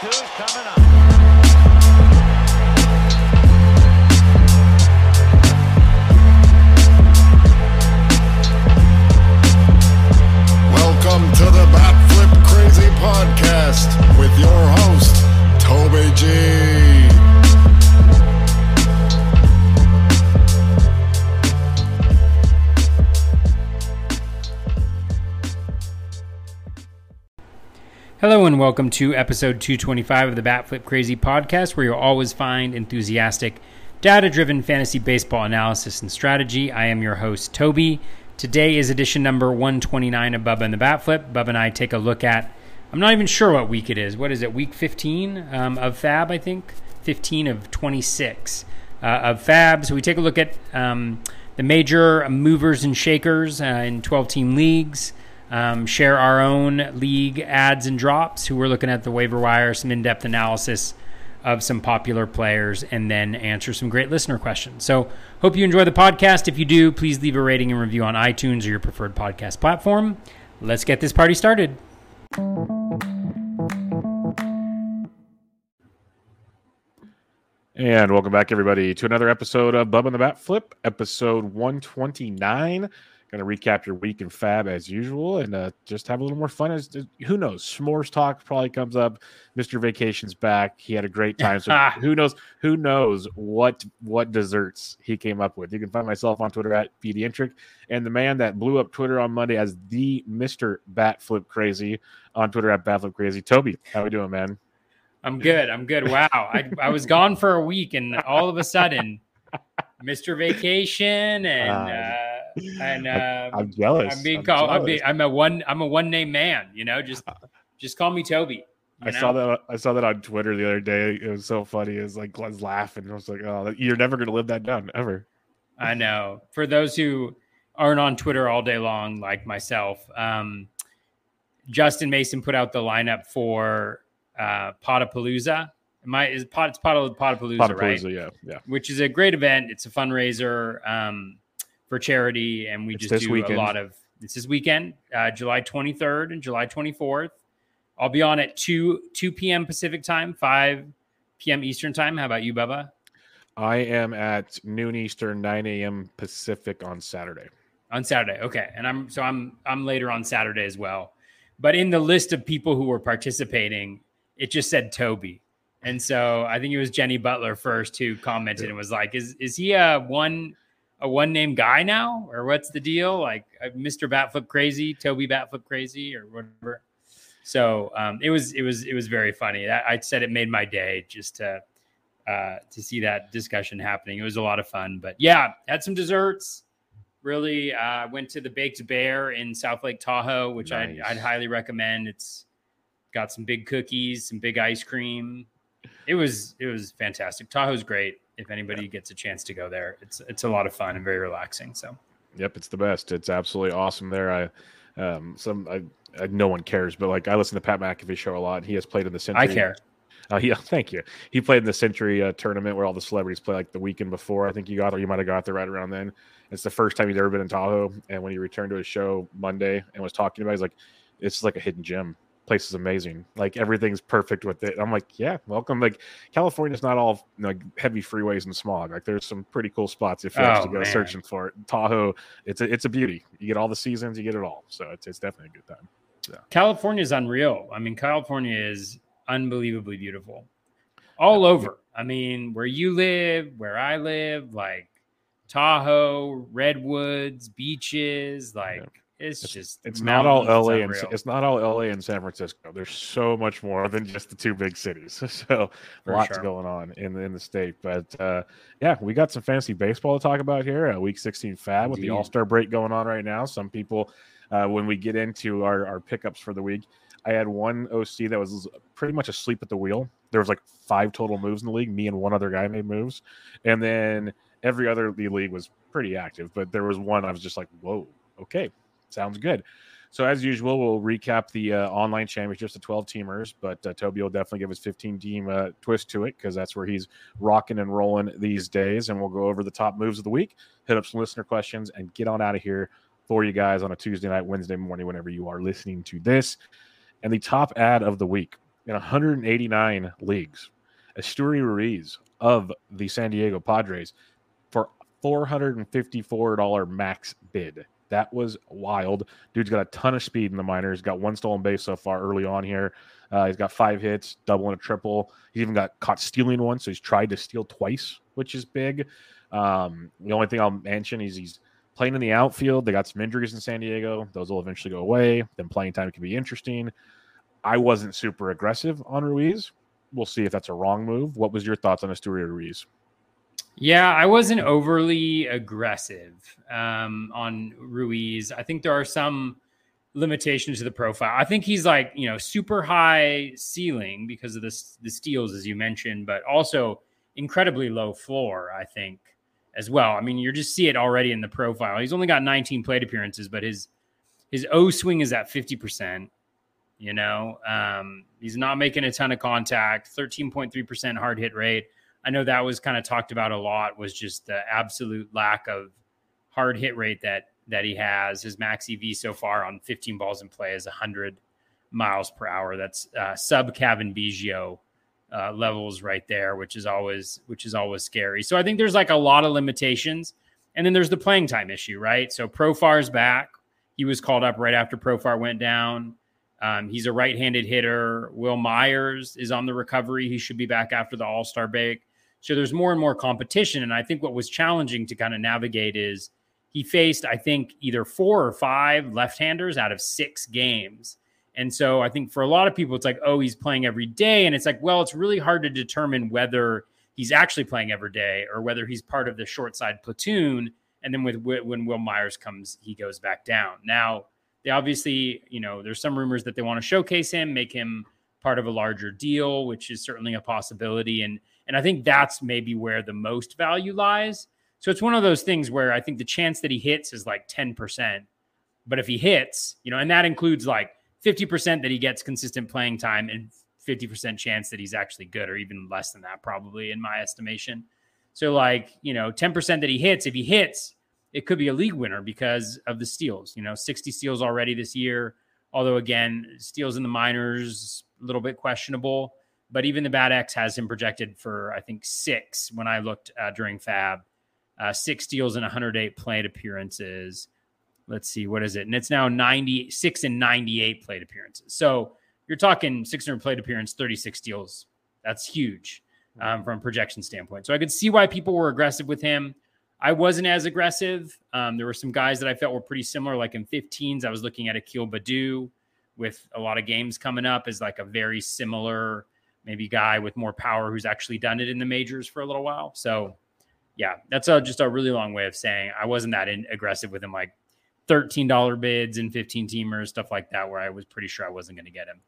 two's coming up. Welcome to the Bat Flip Crazy Podcast with your host, Toby G. Hello and welcome to episode 225 of the Bat Flip Crazy podcast, where you'll always find enthusiastic, data driven fantasy baseball analysis and strategy. I am your host, Toby. Today is edition number 129 of Bubba and the Bat Flip. Bubba and I take a look at, I'm not even sure what week it is. What is it, week 15 um, of FAAB, I think? 15 of 26 uh, of FAAB. So we take a look at um, the major movers and shakers uh, in 12 team leagues um, share our own league ads and drops, who we're looking at the waiver wire, some in depth analysis of some popular players, and then answer some great listener questions. So, hope you enjoy the podcast. If you do, please leave a rating and review on iTunes or your preferred podcast platform. Let's get this party started. And welcome back, everybody, to another episode of Bub and the Bat Flip, episode 129. Going to recap your week in FAAB as usual and uh, just have a little more fun. As Who knows? S'mores talk probably comes up. Mr. Vacation's back. He had a great time. So who knows? Who knows what what desserts he came up with? You can find myself on Twitter at Pediatric and the man that blew up Twitter on Monday as the Mr. Bat Flip Crazy on Twitter at Bat Flip Crazy. Toby, how we doing, man? I'm good. I'm good. Wow. I, I was gone for a week, and all of a sudden, Mr. Vacation and. Uh, and uh, I'm jealous. I'm being I'm called. I'm, being, I'm a one. I'm a one name man. You know, just just call me Toby. I know? saw that. I saw that on Twitter the other day. It was so funny. It was like I was laughing. I was like, "Oh, you're never going to live that down, ever." I know. For those who aren't on Twitter all day long, like myself, um, Justin Mason put out the lineup for uh, Podapalooza. My is Pot it's Pot Podapalooza, right? Podapalooza, yeah, yeah. Which is a great event. It's a fundraiser um, for charity, and we It's just do weekend. a lot of. It's this weekend, uh, July 23rd and July 24th. I'll be on at two 2 p.m. Pacific time, 5 p.m. Eastern time. How about you, Bubba? I am at noon Eastern, nine a.m. Pacific on Saturday. on Saturday. Okay, and I'm so I'm I'm later on Saturday as well. But in the list of people who were participating, it just said Toby, and so I think it was Jenny Butler first who commented and was like, "Is is he a one a one name guy now, or what's the deal? Like uh, Mr. Batflip Crazy, Toby Batflip Crazy, or whatever." So um, it was it was it was very funny. That, I said it made my day just to uh, to see that discussion happening. It was a lot of fun. But yeah, had some desserts. Really uh, went to the Baked Bear in South Lake Tahoe, which I'd, I'd highly recommend. It's got some big cookies, some big ice cream. It was it was fantastic. Tahoe's great. If anybody gets a chance to go there, it's it's a lot of fun and very relaxing. So Yep, it's the best. It's absolutely awesome there. I um some I, I no one cares, but like I listen to Pat McAfee show a lot. He has played in the Century. I care. Uh, yeah, thank you. He played in the Century uh, tournament where all the celebrities play like the weekend before. I think you got there. You might have got there right around then. It's the first time he's ever been in Tahoe. And when he returned to his show Monday and was talking about, it, he's like, "It's like a hidden gem. Place is amazing. Like everything's perfect with it." I'm like, "Yeah, welcome." Like California's not all like heavy freeways and smog. Like there's some pretty cool spots if you Oh, actually go man. searching for it. Tahoe, it's a, it's a beauty. You get all the seasons, you get it all. So it's it's definitely a good time. California is unreal. I mean, California is unbelievably beautiful all over. I mean, where you live, where I live, like Tahoe, redwoods, beaches, like it's just It's not all LA and it's not all LA and San Francisco. There's so much more than just the two big cities. So For lots sure. going on in the in the state. But uh, yeah, we got some fantasy baseball to talk about here. Uh, week 16 FAAB with the All Star break going on right now. Some people, uh, when we get into our our pickups for the week, I had one OC that was pretty much asleep at the wheel. There was like five total moves in the league. Me and one other guy made moves, and then every other the league was pretty active. But there was one I was just like, whoa, okay, sounds good. So as usual, we'll recap the uh, online championships, the 12 teamers. But uh, Toby will definitely give his 15 team uh, twist to it because that's where he's rocking and rolling these days. And we'll go over the top moves of the week, hit up some listener questions, and get on out of here for you guys on a Tuesday night, Wednesday morning, whenever you are listening to this. And the top ad of the week in 189 leagues. Esteury Ruiz of the San Diego Padres for $454 max bid. That was wild. Dude's got a ton of speed in the minors. Got one stolen base so far early on here. Uh, he's got five hits, double and a triple. He's even got caught stealing one, so he's tried to steal twice, which is big. Um, the only thing I'll mention is he's playing in the outfield. They got some injuries in San Diego. Those will eventually go away. Then playing time can be interesting. I wasn't super aggressive on Ruiz. We'll see if that's a wrong move. What was your thoughts on Esteury Ruiz? Yeah, I wasn't overly aggressive um, on Ruiz. I think there are some limitations to the profile. I think he's like you know super high ceiling because of the the steals as you mentioned, but also incredibly low floor. I think as well. I mean, you just see it already in the profile. He's only got 19 plate appearances, but his his O swing is at 50 percent. You know, um, he's not making a ton of contact. 13.3 percent hard hit rate. I know that was kind of talked about a lot. Was just the absolute lack of hard hit rate that that he has. His max EV so far on 15 balls in play is 100 miles per hour. That's uh, sub Cavan Biggio uh, levels right there, which is always which is always scary. So I think there's like a lot of limitations, and then there's the playing time issue, right? So Profar's back. He was called up right after Profar went down. Um, he's a right-handed hitter. Wil Myers is on the recovery. He should be back after the All Star break. So there's more and more competition, and I think what was challenging to kind of navigate is he faced, I think, either four or five left-handers out of six games. And so I think for a lot of people, it's like, oh, he's playing every day. And it's like, well, it's really hard to determine whether he's actually playing every day or whether he's part of the short side platoon. And then with when Wil Myers comes, he goes back down. Now, they obviously, you know, there's some rumors that they want to showcase him, make him part of a larger deal, which is certainly a possibility. And and I think that's maybe where the most value lies. So it's one of those things where I think the chance that he hits is like 10%. But if he hits, you know, and that includes like 50% that he gets consistent playing time and 50% chance that he's actually good, or even less than that, probably in my estimation. So, like, you know, 10% that he hits, if he hits, it could be a league winner because of the steals. You know, 60 steals already this year. Although, again, steals in the minors, a little bit questionable. But even the BAT X has him projected for, I think, six when I looked uh, during FAAB. Uh, six steals and 108 plate appearances let's see, what is it? And it's now 96 and 98 plate appearances. So you're talking 600 plate appearance, 36 steals. That's huge um, from projection standpoint. So I could see why people were aggressive with him. I wasn't as aggressive. Um, there were some guys that I felt were pretty similar. Like in 15s, I was looking at Akil Baddoo with a lot of games coming up as like a very similar, maybe guy with more power who's actually done it in the majors for a little while. So yeah, that's a, just a really long way of saying I wasn't that in, aggressive with him like $13 bids and 15 teamers, stuff like that, where I was pretty sure I wasn't going to get him.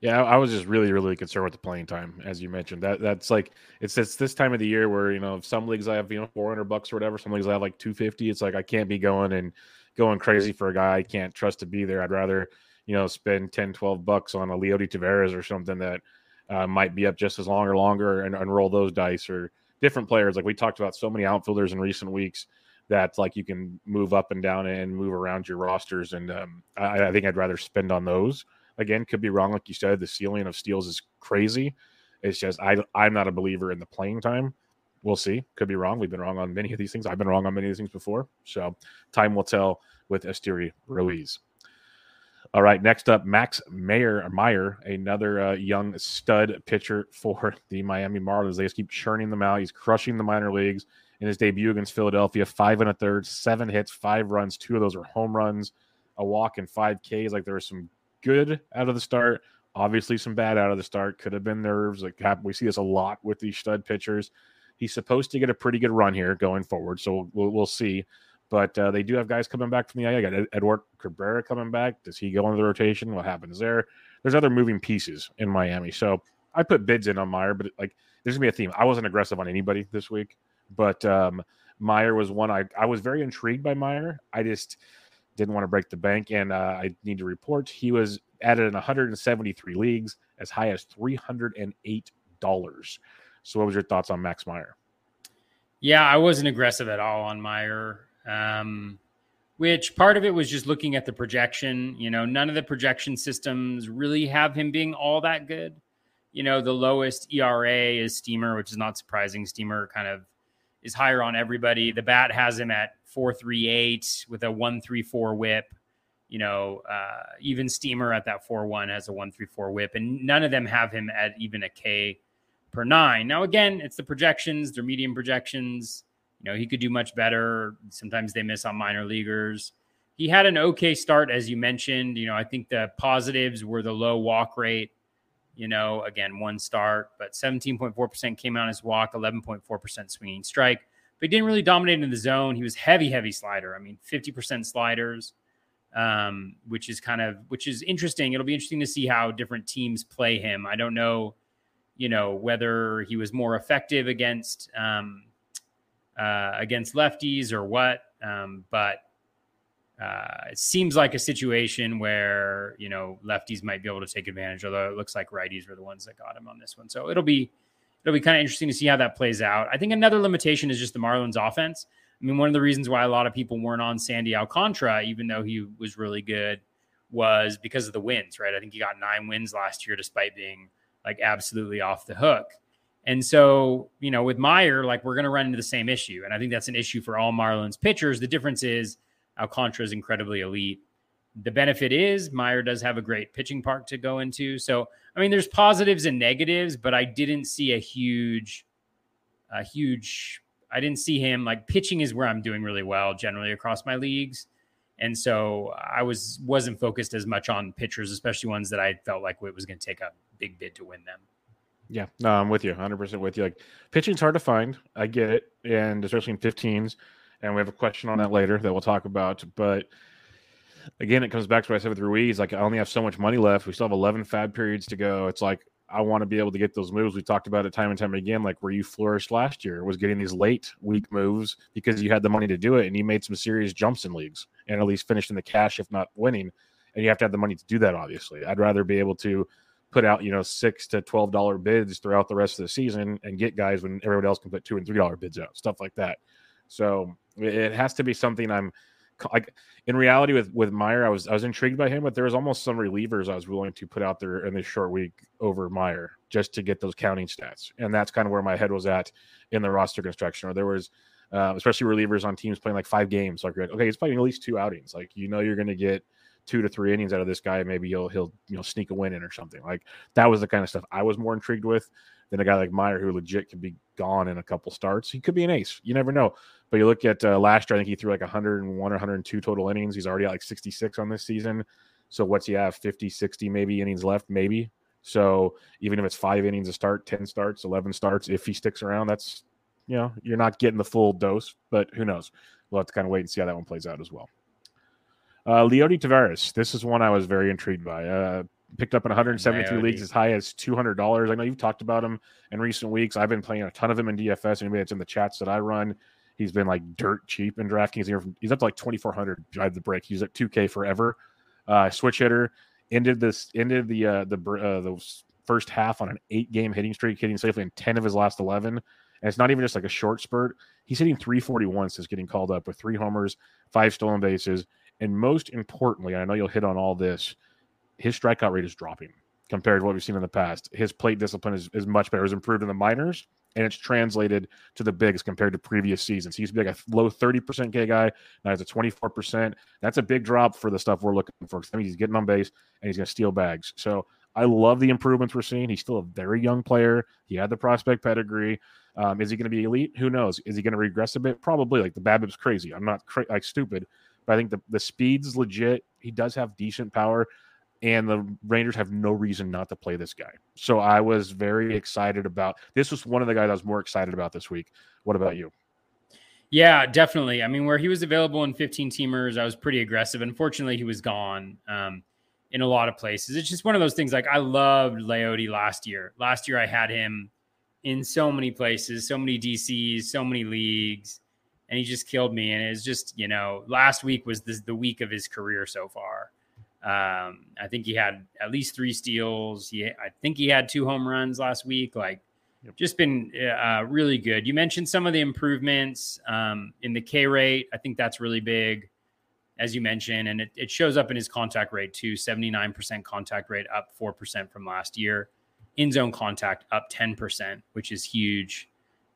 Yeah, I was just really, really concerned with the playing time, as you mentioned. That that's like it's it's this time of the year where you know some leagues I have you know four hundred bucks or whatever, some leagues I have like two fifty. It's like I can't be going and going crazy for a guy I can't trust to be there. I'd rather you know spend 10, 12 bucks on a Leody Taveras or something that uh, might be up just as long or longer and, and roll those dice or different players. Like we talked about so many outfielders in recent weeks that like you can move up and down and move around your rosters. And um, I, I, think I'd rather spend on those. Again, could be wrong, like you said. The ceiling of steals is crazy. It's just I I'm not a believer in the playing time. We'll see. Could be wrong. We've been wrong on many of these things. I've been wrong on many of these things before. So time will tell with Esteury Ruiz. All right, next up, Max Mayer, Meyer, another uh, young stud pitcher for the Miami Marlins. They just keep churning them out. He's crushing the minor leagues in his debut against Philadelphia. Five and a third, seven hits, five runs. Two of those are home runs, a walk, and five Ks. Like there was some good out of the start. Obviously, some bad out of the start. Could have been nerves. Like we see this a lot with these stud pitchers. He's supposed to get a pretty good run here going forward, so we'll, we'll see. But uh, they do have guys coming back from the IA. Got Edward Cabrera coming back. Does he go into the rotation? What happens there? There's other moving pieces in Miami. So I put bids in on Meyer, but like there's gonna be a theme. I wasn't aggressive on anybody this week. But um, Meyer was one I, I was very intrigued by Meyer. I just didn't want to break the bank. And uh, I need to report he was added in 173 leagues as high as $308. So, what was your thoughts on Max Meyer? Yeah, I wasn't aggressive at all on Meyer. Um, which part of it was just looking at the projection. You know, none of the projection systems really have him being all that good. You know, the lowest ERA is Steamer, which is not surprising. Steamer kind of is higher on everybody. The bat has him at 438 with a 134 whip. You know, uh, even Steamer at that 4 1 has a 134 whip, and none of them have him at even a K per nine. Now, again, it's the projections, they're medium projections. You know, he could do much better. Sometimes they miss on minor leaguers. He had an okay start, as you mentioned. You know, I think the positives were the low walk rate. You know, again, one start, but 17.4% came out his walk, 11.4% swinging strike. But he didn't really dominate in the zone. He was heavy, heavy slider. I mean, 50% sliders, um, which is kind of which is interesting. It'll be interesting to see how different teams play him. I don't know, you know, whether he was more effective against um, uh, against lefties or what. Um, but uh, it seems like a situation where you know lefties might be able to take advantage. Although it looks like righties were the ones that got him on this one, so it'll be it'll be kind of interesting to see how that plays out. I think another limitation is just the Marlins offense. I mean, one of the reasons why a lot of people weren't on Sandy Alcantara, even though he was really good, was because of the wins, right? I think he got nine wins last year despite being like absolutely off the hook. And so, you know, with Meyer, like we're going to run into the same issue. And I think that's an issue for all Marlins pitchers. The difference is Alcantara is incredibly elite. The benefit is Meyer does have a great pitching park to go into. So, I mean, there's positives and negatives, but I didn't see a huge, a huge, I didn't see him like pitching is where I'm doing really well generally across my leagues. And so I was wasn't focused as much on pitchers, especially ones that I felt like it was going to take a big bid to win them. Yeah, no, I'm with you, 100 percent with you. Like pitching's hard to find, I get it, and especially in 15s. And we have a question on that later that we'll talk about. But again, it comes back to what I said with Ruiz. Like I only have so much money left. We still have 11 FAAB periods to go. It's like I want to be able to get those moves. We talked about it time and time again. Like where you flourished last year was getting these late week moves because you had the money to do it, and you made some serious jumps in leagues and at least finished in the cash, if not winning. And you have to have the money to do that. Obviously, I'd rather be able to put out you know six to twelve dollar bids throughout the rest of the season and get guys when everyone else can put two and three dollar bids out, stuff like that. So it has to be something I'm like in reality with with Meyer. I was I was intrigued by him, but there was almost some relievers I was willing to put out there in this short week over Meyer just to get those counting stats, and that's kind of where my head was at in the roster construction. Or there was. Uh, especially relievers on teams playing like five games. Like, okay, he's playing at least two outings. Like, you know, you're going to get two to three innings out of this guy. Maybe he'll he'll you know sneak a win in or something. Like that was the kind of stuff I was more intrigued with than a guy like Meyer who legit could be gone in a couple starts. He could be an ace. You never know. But you look at uh, last year, I think he threw like 101 or 102 total innings. He's already at like 66 on this season. So what's he have? 50, 60 maybe innings left, maybe. So even if it's five innings a start, 10 starts, 11 starts, if he sticks around, that's, you know, you're not getting the full dose, but who knows? We'll have to kind of wait and see how that one plays out as well. Uh, Leody Taveras. This is one I was very intrigued by. Uh, picked up in 173 Leody. leagues as high as $200. I know you've talked about him in recent weeks. I've been playing a ton of him in DFS. Anybody that's in the chats that I run, he's been like dirt cheap in DraftKings. He's up to like 2,400 drive the break. He's at 2K forever. Uh, switch hitter ended this ended the uh, the uh, the first half on an eight game hitting streak, hitting safely in 10 of his last 11. And it's not even just like a short spurt. He's hitting 341 since getting called up with three homers, five stolen bases. And most importantly, I know you'll hit on all this, his strikeout rate is dropping compared to what we've seen in the past. His plate discipline is, is much better. It's improved in the minors, and it's translated to the bigs compared to previous seasons. He used to be like a low 30% K guy. Now he's a 24%. That's a big drop for the stuff we're looking for. I mean, he's getting on base and he's going to steal bags. So I love the improvements we're seeing. He's still a very young player. He had the prospect pedigree. Um, is he going to be elite? Who knows? Is he going to regress a bit? Probably. Like the BABIP's crazy. I'm not cra- like stupid, but I think the, the speed's legit. He does have decent power, and the Rangers have no reason not to play this guy. So I was very excited about this. Was one of the guys I was more excited about this week. What about you? Yeah, definitely. I mean, where he was available in 15 teamers, I was pretty aggressive. Unfortunately, he was gone um, in a lot of places. It's just one of those things. Like I loved Leody last year. Last year, I had him in so many places, so many DCs, so many leagues and he just killed me. And it's just, you know, last week was the, the week of his career so far. Um, I think he had at least three steals. He, I think he had two home runs last week. Like, yep. just been uh, really good. You mentioned some of the improvements um, in the K rate. I think that's really big, as you mentioned, and it, it shows up in his contact rate too. Seventy nine percent contact rate, up four percent from last year. in zone contact up 10%, which is huge.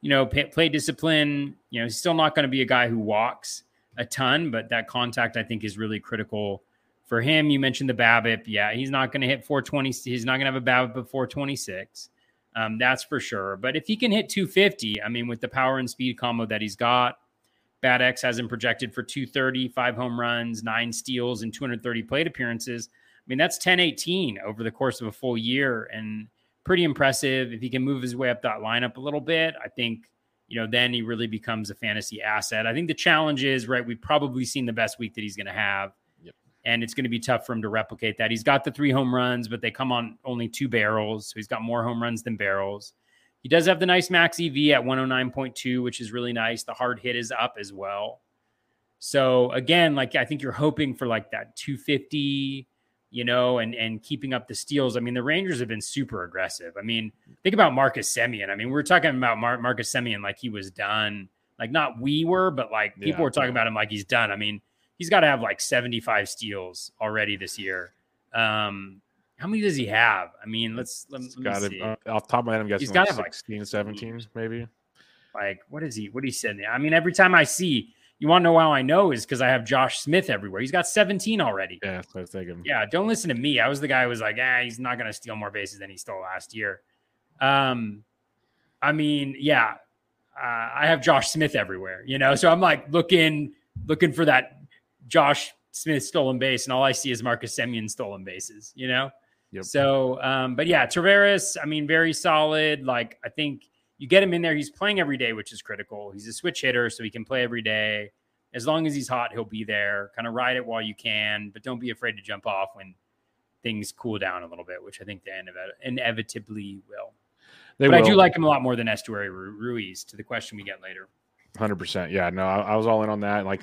You know, pay, play discipline, you know, he's still not going to be a guy who walks a ton, but that contact I think is really critical for him. You mentioned the BABIP. Yeah, he's not going to hit 420. He's not going to have a BABIP of 426. Um, that's for sure. But if he can hit 250, I mean, with the power and speed combo that he's got, BAT X has him projected for 230, five home runs, nine steals, and 230 plate appearances. I mean, that's 1018 over the course of a full year and pretty impressive. If he can move his way up that lineup a little bit, I think, you know, then he really becomes a fantasy asset. I think the challenge is, right, we've probably seen the best week that he's going to have and it's going to be tough for him to replicate that. He's got the three home runs, but they come on only two barrels, so he's got more home runs than barrels. He does have the nice max EV at 109.2, which is really nice. The hard hit is up as well. So again, like I think you're hoping for like that 250, you know, and and keeping up the steals. I mean, the Rangers have been super aggressive. I mean, think about Marcus Semien. I mean, we are talking about Mar- Marcus Semien like he was done. Like not we were, but like people yeah, were talking yeah. about him like he's done. I mean, he's got to have like 75 steals already this year. Um, how many does he have? I mean, let's let, let got it. Uh, off top of my head, I'm guessing he's got like 16, like 17, maybe. Like, what is he? What he said? I mean, every time I see, you want to know how I know is because I have Josh Smith everywhere. He's got 17 already. Yeah, I was thinking. Yeah, don't listen to me. I was the guy who was like, ah, he's not going to steal more bases than he stole last year. Um, I mean, yeah, uh, I have Josh Smith everywhere, you know, so I'm like looking looking for that Josh Smith stolen base, and all I see is Marcus Semien stolen bases, you know? Yep. So, um, but yeah, Taveras, I mean, very solid. Like, I think you get him in there. He's playing every day, which is critical. He's a switch hitter, so he can play every day. As long as he's hot, he'll be there. Kind of ride it while you can, but don't be afraid to jump off when things cool down a little bit, which I think they inevitably will. They but will. I do like him a lot more than Esteury Ruiz. To the question we get later. Hundred percent. Yeah. No, I, I was all in on that. Like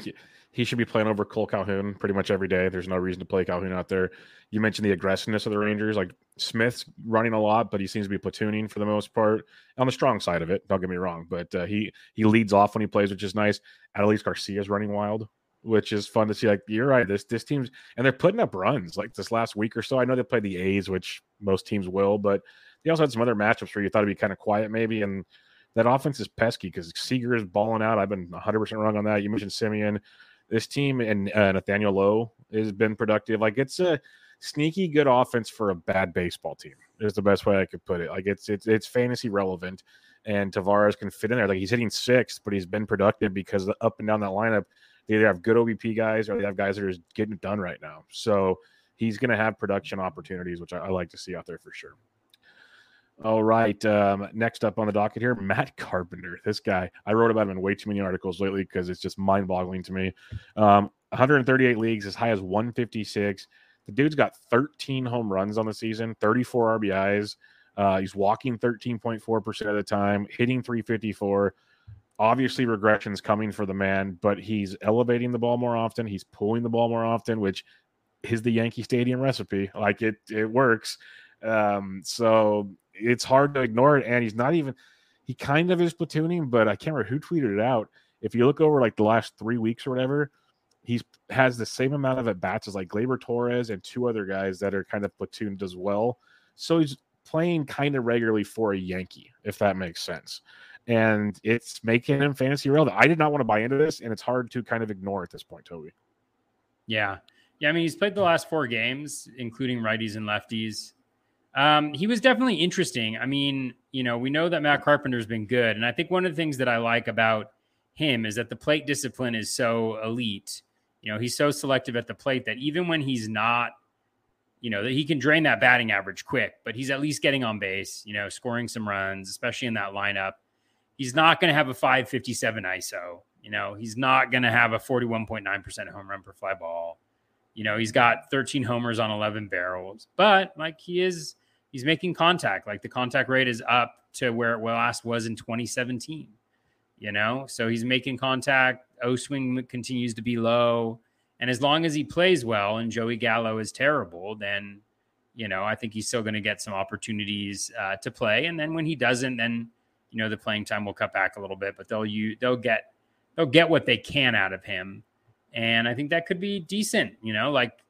he should be playing over Cole Calhoun pretty much every day. There's no reason to play Calhoun out there. You mentioned the aggressiveness of the Rangers. Like Smith's running a lot, but he seems to be platooning for the most part on the strong side of it. Don't get me wrong, but uh, he he leads off when he plays, which is nice. Adolis Garcia's running wild, which is fun to see. Like you're right, this this team's and they're putting up runs like this last week or so. I know they played the A's, which most teams will, but they also had some other matchups where you thought it'd be kind of quiet maybe and that offense is pesky because Seager is balling out. I've been 100% wrong on that. You mentioned Semien. this team and uh, Nathaniel Lowe has been productive. Like it's a sneaky good offense for a bad baseball team. Is the best way I could put it. Like it's it's it's fantasy relevant, and Taveras can fit in there. Like he's hitting sixth, but he's been productive because up and down that lineup, they either have good OBP guys or they have guys that are getting it done right now. So he's going to have production opportunities, which I, I like to see out there for sure. All right. Um, next up on the docket here, Matt Carpenter. This guy, I wrote about him in way too many articles lately because it's just mind boggling to me. Um, 138 leagues, as high as 156. The dude's got 13 home runs on the season, 34 RBIs. Uh, he's walking 13.4% of the time, hitting 354. Obviously, regression's coming for the man, but he's elevating the ball more often. He's pulling the ball more often, which is the Yankee Stadium recipe. Like it, it works. Um, so it's hard to ignore it. And he's not even, he kind of is platooning, but I can't remember who tweeted it out. If you look over like the last three weeks or whatever, he's has the same amount of at bats as like Gleyber Torres and two other guys that are kind of platooned as well. So he's playing kind of regularly for a Yankee, if that makes sense. And it's making him fantasy relevant. I did not want to buy into this, and it's hard to kind of ignore at this point, Toby. Yeah. Yeah. I mean, he's played the last four games, including righties and lefties. Um, he was definitely interesting. I mean, you know, we know that Matt Carpenter's been good, and I think one of the things that I like about him is that the plate discipline is so elite. You know, he's so selective at the plate that even when he's not, you know, that he can drain that batting average quick, but he's at least getting on base, you know, scoring some runs, especially in that lineup. He's not going to have a 557 ISO. You know, he's not going to have a 41.9% home run per fly ball. You know, he's got 13 homers on 11 barrels, but like he is he's making contact. Like the contact rate is up to where it last was in 2017. You know, so he's making contact. O swing continues to be low, and as long as he plays well and Joey Gallo is terrible, then you know I think he's still going to get some opportunities uh, to play. And then when he doesn't, then you know the playing time will cut back a little bit, but they'll you they'll get they'll get what they can out of him, and I think that could be decent. You know, like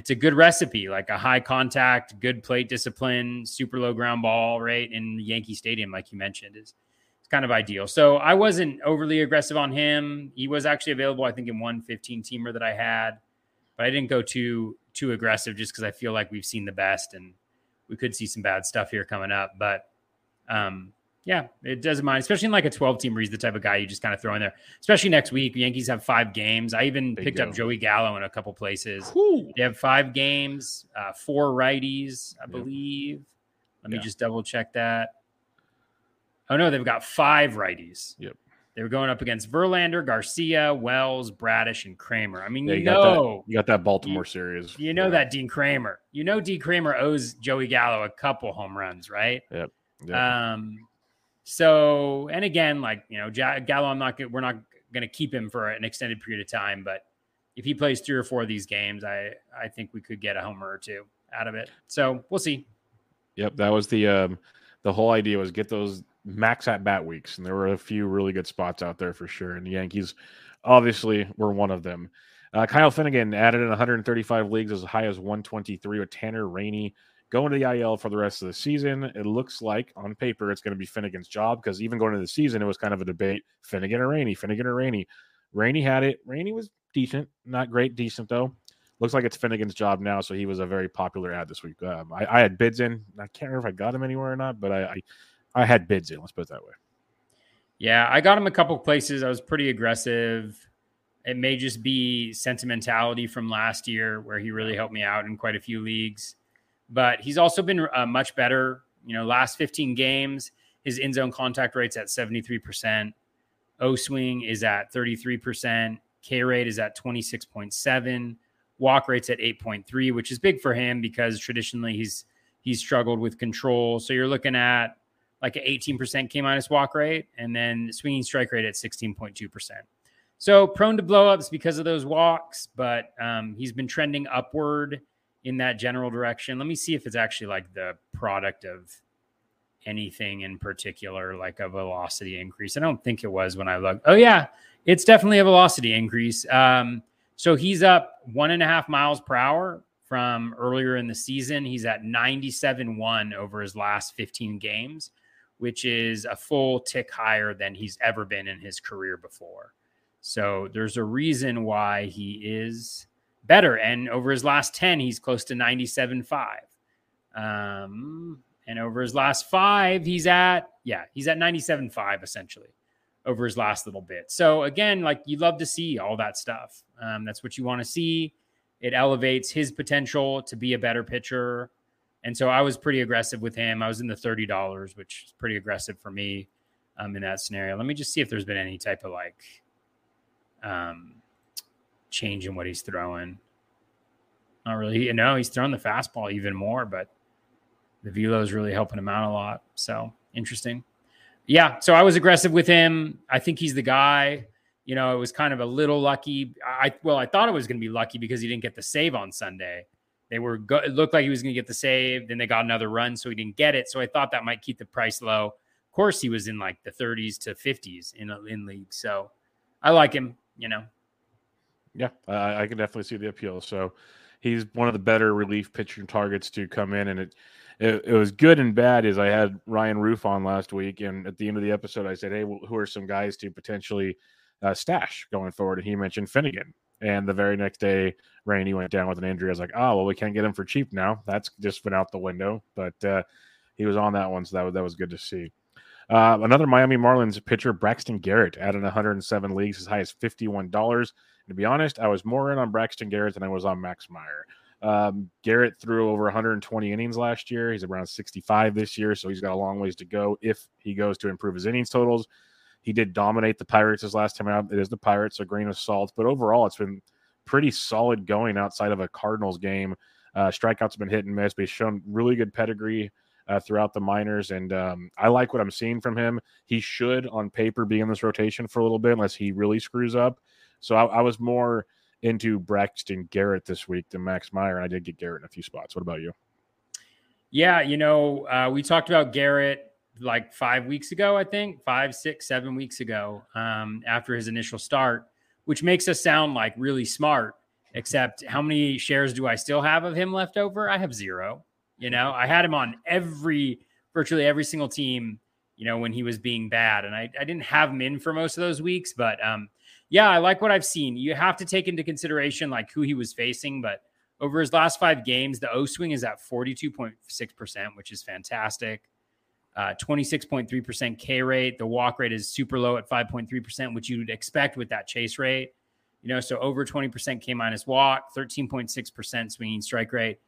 it's a good recipe, like a high contact, good plate discipline, super low ground ball rate in Yankee Stadium, like you mentioned, is it's kind of ideal. So I wasn't overly aggressive on him. He was actually available, I think, in one 15 teamer that I had, but I didn't go too too aggressive just because I feel like we've seen the best and we could see some bad stuff here coming up. But um, yeah, it doesn't mind, especially in like a 12 team where he's the type of guy you just kind of throw in there. Especially next week, Yankees have five games. I even They picked do. up Joey Gallo in a couple places. Whew. They have five games, uh, four righties, I Yep. believe. Let me Yeah. just double check that. Oh no, they've got five righties. Yep. They were going up against Verlander, Garcia, Wells, Bradish, and Kremer. I mean, Yeah, you you got know, that. You got that Baltimore series. you know Yeah. that Dean Kremer. You know Dean Kremer owes Joey Gallo a couple home runs, right? Yeah. Um, so and again, like you know, Gallo, I'm not we're not going to keep him for an extended period of time, but if he plays three or four of these games, I I think we could get a homer or two out of it. So we'll see. Yep, that was the um, the whole idea was get those max at bat weeks, and there were a few really good spots out there for sure. And the Yankees, obviously, were one of them. Uh, Kyle Finnegan added in 135 leagues as high as 123 with Tanner Rainey going to the IL for the rest of the season. It looks like on paper it's going to be Finnegan's job because even going into the season, it was kind of a debate: Finnegan or Rainey, Finnegan or Rainey. Rainey had it. Rainey was decent, not great, decent though looks like it's Finnegan's job now. So he was a very popular ad this week. Um, I, I had bids in. I can't remember if I got him anywhere or not, but I, I, I had bids in. Let's put it that way. Yeah, I got him a couple places. I was pretty aggressive. It may just be sentimentality from last year where he really helped me out in quite a few leagues. But he's also been uh, much better. You know, last 15 games, his in zone contact rate's at 73%. O swing is at 33%. K rate is at 26.7. Walk rate's at 8.3, which is big for him because traditionally he's he's struggled with control. So you're looking at like an 18% K minus walk rate, and then swinging strike rate at 16.2%. So prone to blowups because of those walks, but um, he's been trending upward in that general direction. Let me see if it's actually like the product of anything in particular, like a velocity increase. I don't think it was when I looked. Oh, yeah, it's definitely a velocity increase. Um, so he's up one and a half miles per hour from earlier in the season. He's at 97 1 over his last 15 games which is a full tick higher than he's ever been in his career before. So there's a reason why he is better. And over his last 10, he's close to 97.5. Um, and over his last five, he's at, yeah, he's at 97.5 essentially over his last little bit. So again, like you love to see all that stuff. Um, that's what you want to see. It elevates his potential to be a better pitcher. And so I was pretty aggressive with him. I was in the thirty dollars, which is pretty aggressive for me um, in that scenario. Let me just see if there's been any type of like um, change in what he's throwing. Not really. No, he's throwing the fastball even more, but the velo is really helping him out a lot. So interesting. Yeah. So I was aggressive with him. I think he's the guy. You know, it was kind of a little lucky. I well, I thought it was going to be lucky because he didn't get the save on Sunday. They were go- it looked like he was going to get the save. Then they got another run, so he didn't get it. So I thought that might keep the price low. Of course, he was in like the 30s to 50s in in league. So I like him. You know, Yeah, I, I can definitely see the appeal. So he's one of the better relief pitching targets to come in, and it, it it was good and bad. Is I had Ryan Roof on last week, and at the end of the episode, I said, "Hey, well, who are some guys to potentially uh, stash going forward?" And he mentioned Finnegan. And the very next day, Rainey went down with an injury. I was like, "Oh, well, we can't get him for cheap now. That's just been out the window." But uh, he was on that one, so that that was good to see. Uh, another Miami Marlins pitcher, Braxton Garrett, added 107 leagues, as high as $51. To be honest, I was more in on Braxton Garrett than I was on Max Meyer. Um, Garrett threw over 120 innings last year. He's around 65 this year, so he's got a long ways to go if he goes to improve his innings totals. He did dominate the Pirates his last time out. It is the Pirates, a grain of salt, but overall, it's been pretty solid going outside of a Cardinals game. Uh, strikeouts have been hit and miss, but he's shown really good pedigree uh, throughout the minors, and um, I like what I'm seeing from him. He should, on paper, be in this rotation for a little bit, unless he really screws up. So I, I was more into Braxton Garrett this week than Max Meyer, and I did get Garrett in a few spots. What about you? yeah, you know, uh, we talked about Garrett like five weeks ago, I think five, six, seven weeks ago, um, after his initial start, which makes us sound like really smart. Except how many shares do I still have of him left over? I have zero. You know, I had him on every virtually every single team, you know, when he was being bad. And I, I didn't have him in for most of those weeks, but um, yeah, I like what I've seen. You have to take into consideration like who he was facing, but over his last five games, the O swing is at 42.6%, which is fantastic. Uh, 26.3% K rate. The walk rate is super low at 5.3%, which you'd expect with that chase rate. You know, so over 20% K minus walk, 13.6% swinging strike rate.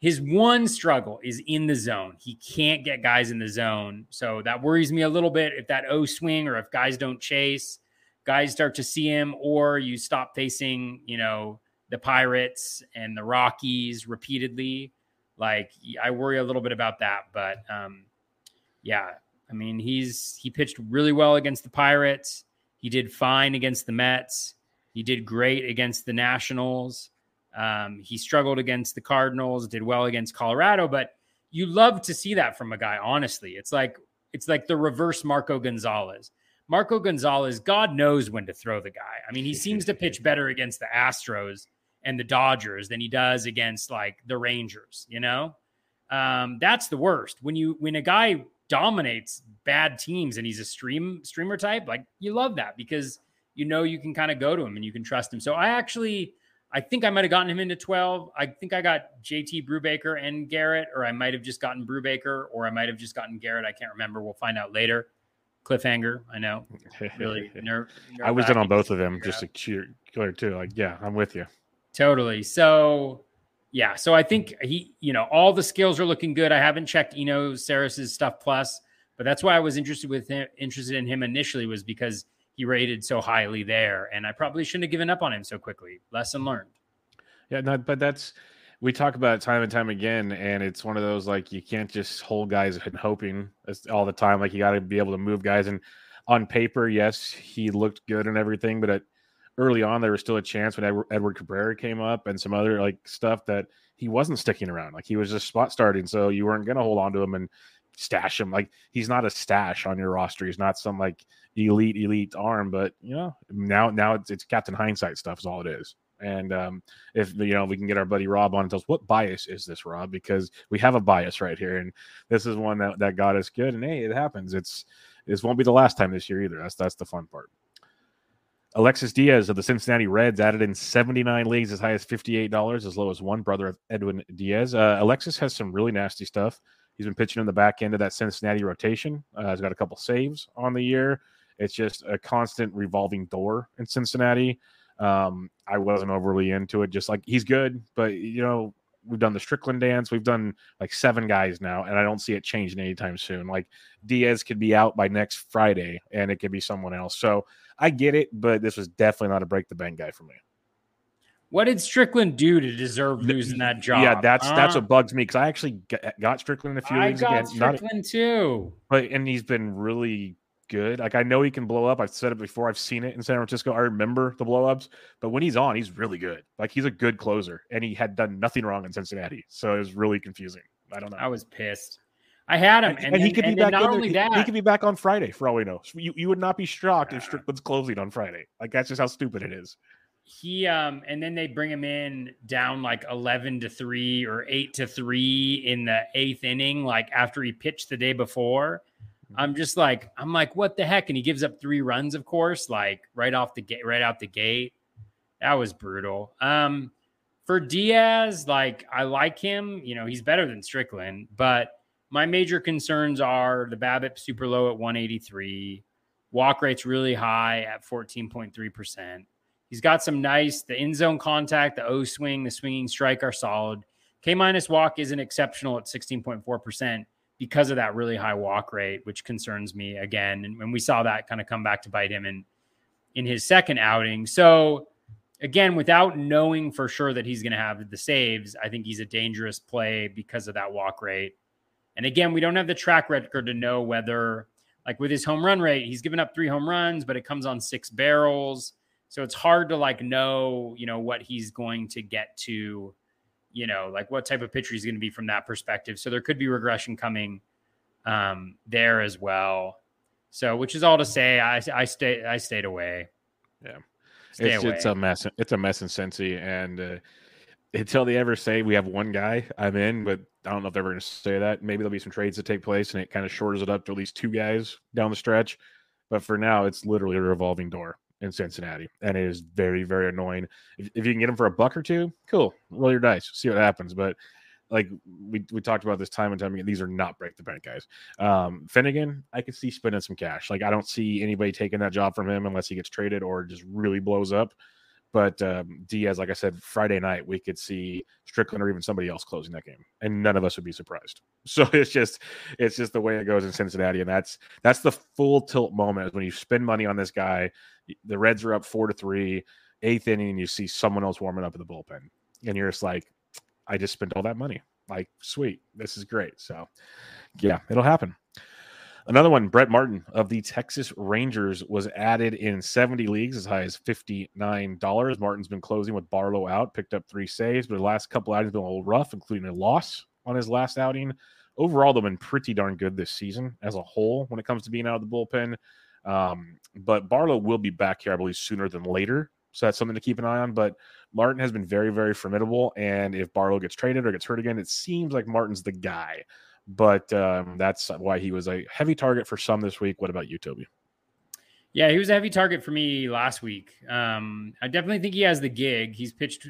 His one struggle is in the zone. He can't get guys in the zone. So that worries me a little bit if that O swing or if guys don't chase, guys start to see him, or you stop facing, you know, the Pirates and the Rockies repeatedly. Like I worry a little bit about that, but um, yeah, I mean he's he pitched really well against the Pirates. He did fine against the Mets. He did great against the Nationals. Um, he struggled against the Cardinals. Did well against Colorado, but you love to see that from a guy. Honestly, it's like it's like the reverse Marco Gonzales. Marco Gonzales, God knows when to throw the guy. I mean, he seems to pitch better against the Astros and the Dodgers than he does against like the Rangers, you know? Um, that's the worst. When you when a guy dominates bad teams and he's a stream streamer type, like you love that because you know you can kind of go to him and you can trust him. So I actually I think I might have gotten him into 12. I think I got JT Brubaker and Garrett, or I might have just gotten Brubaker, or I might have just gotten Garrett. I can't remember. We'll find out later. Cliffhanger, I know. Really nerve. I was in on both of them just to cheer clear too. Like, yeah, I'm with you. Totally. So, yeah. So I think he, you know, all the skills are looking good. I haven't checked Eno Sarris's stuff plus, but that's why I was interested with him, interested in him initially was because he rated so highly there, and I probably shouldn't have given up on him so quickly. Lesson learned. Yeah, no, but that's we talk about it time and time again, and it's one of those like you can't just hold guys and hoping all the time. Like you got to be able to move guys. And on paper, yes, he looked good and everything, but at, early on there was still a chance when Edward, Edward Cabrera came up and some other like stuff that he wasn't sticking around. Like he was just spot starting, so you weren't going to hold on to him and stash him. Like he's not a stash on your roster. He's not some like elite elite arm, but you know now now it's, it's Captain Hindsight stuff is all it is. And um, if you know we can get our buddy Rob on and tell us what bias is this, Rob? Because we have a bias right here, and this is one that, that got us good. And hey, it happens. It's this won't be the last time this year either. That's that's the fun part. Alexis Diaz of the Cincinnati Reds added in 79 leagues as high as $58, as low as one brother of Edwin Diaz. Uh, Alexis has some really nasty stuff. He's been pitching in the back end of that Cincinnati rotation. Uh, he's got a couple saves on the year. It's just a constant revolving door in Cincinnati. Um, I wasn't overly into it. Just like he's good, but you know, we've done the Strickland dance. We've done like seven guys now, and I don't see it changing anytime soon. Like Diaz could be out by next Friday, and it could be someone else. So I get it, but this was definitely not a break the bank guy for me. What did Strickland do to deserve losing that job? Yeah, that's huh? that's what bugs me because I actually got Strickland a few I leagues got again. Strickland too, but and he's been really good. Like I know he can blow up. I've said it before. I've seen it in San Francisco. I remember the blowups, but when he's on, he's really good. Like he's a good closer, and he had done nothing wrong in Cincinnati. So it was really confusing. I don't know. I was pissed. I had him, and, and, and he could and be back. Not only there. that, he, he could be back on Friday for all we know. You, you would not be shocked if Strickland's closing on Friday. Like that's just how stupid it is. He um, and then they bring him in down like eleven to three or eight to three in the eighth inning, like after he pitched the day before I'm just like, I'm like, what the heck? And he gives up three runs, of course, like right off the gate, right out the gate. That was brutal. Um, for Diaz, like I like him. You know, he's better than Strickland, but my major concerns are the BABIP super low at 183, walk rate's really high at 14.3%. He's got some nice, the in zone contact, the O swing, the swinging strike are solid. K minus walk isn't exceptional at 16.4% because of that really high walk rate, which concerns me again. And we saw that kind of come back to bite him in in his second outing. So again, without knowing for sure that he's going to have the saves, I think he's a dangerous play because of that walk rate. And again, we don't have the track record to know whether, like with his home run rate, he's given up three home runs, but it comes on six barrels. So it's hard to like know, you know, what he's going to get to you know, like what type of pitcher he's going to be from that perspective. So there could be regression coming um, there as well. So, which is all to say, I I stay I stayed away. Yeah, Stay it's, away. it's a mess. It's a mess in Cincy, and uh, until they ever say we have one guy, I'm in. But I don't know if they're ever going to say that. Maybe there'll be some trades that take place, and it kind of shortens it up to at least two guys down the stretch. But for now, it's literally a revolving door in Cincinnati, and it is very, very annoying. If, if you can get them for a buck or two, cool. Roll your dice, see what happens. But like we, we talked about this time and time again, these are not break the bank guys. Um, Finnegan, I could see spending some cash. Like I don't see anybody taking that job from him unless he gets traded or just really blows up. But um, Diaz, like I said, Friday night we could see Strickland or even somebody else closing that game, and none of us would be surprised. So it's just it's just the way it goes in Cincinnati, and that's that's the full tilt moment when you spend money on this guy. The Reds are up four to three, eighth inning, and you see someone else warming up in the bullpen, and you're just like, I just spent all that money. Like, sweet, this is great. So, yeah, it'll happen. Another one, Brett Martin of the Texas Rangers was added in 70 leagues as high as $59. Martin's been closing with Barlow out, picked up three saves, but the last couple outings been a little rough, including a loss on his last outing. Overall, they've been pretty darn good this season as a whole when it comes to being out of the bullpen. Um, but Barlow will be back here, I believe, sooner than later. So that's something to keep an eye on. But Martin has been very, very formidable. And if Barlow gets traded or gets hurt again, it seems like Martin's the guy but um, that's why he was a heavy target for some this week. What about you, Toby? Yeah, he was a heavy target for me last week. Um, I definitely think he has the gig. He's pitched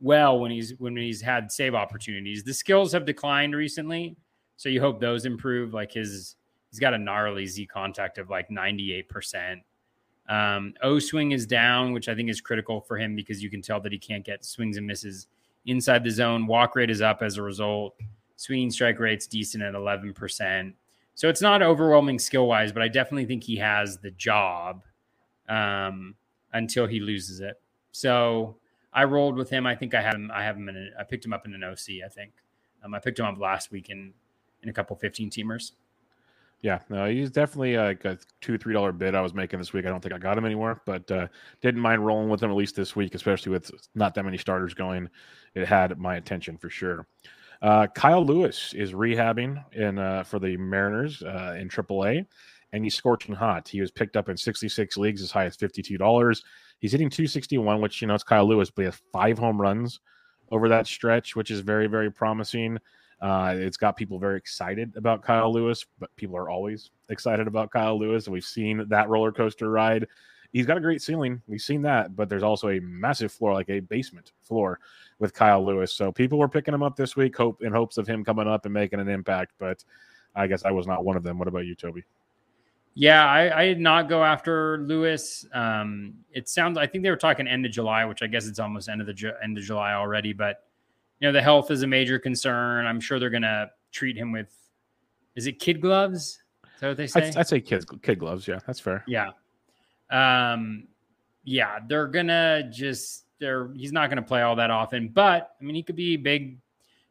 well when he's when he's had save opportunities. The skills have declined recently, so you hope those improve. Like his, he's got a gnarly Z contact of like ninety eight percent. Um, o swing is down, which I think is critical for him because you can tell that he can't get swings and misses inside the zone. Walk rate is up as a result swinging strike rate's decent at 11%. So it's not overwhelming skill wise, but I definitely think he has the job um, until he loses it. So I rolled with him. I think I have him. I have him in. A, I picked him up in an OC. I think um, I picked him up last week in in a couple 15 teamers. Yeah, no, he's definitely like a two three dollar bid I was making this week. I don't think I got him anywhere, but uh, didn't mind rolling with him at least this week, especially with not that many starters going. It had my attention for sure. Uh, Kyle Lewis is rehabbing in uh, for the Mariners uh, in AAA, and he's scorching hot. He was picked up in 66 leagues as high as $52. He's hitting 261, which you know it's Kyle Lewis, but he has five home runs over that stretch, which is very very promising. Uh, it's got people very excited about Kyle Lewis, but people are always excited about Kyle Lewis, and we've seen that roller coaster ride he's got a great ceiling. We've seen that, but there's also a massive floor, like a basement floor with Kyle Lewis. So people were picking him up this week, hope in hopes of him coming up and making an impact. But I guess I was not one of them. What about you, Toby? Yeah, I, I did not go after Lewis. Um, it sounds. I think they were talking end of July, which I guess it's almost end of the ju- end of July already. But you know, the health is a major concern. I'm sure they're gonna treat him with. Is it kid gloves? Is that what they say? I'd, I'd say kid kid gloves. Yeah, that's fair. Yeah. Um, yeah, they're gonna just they're he's not gonna play all that often, but I mean he could be big.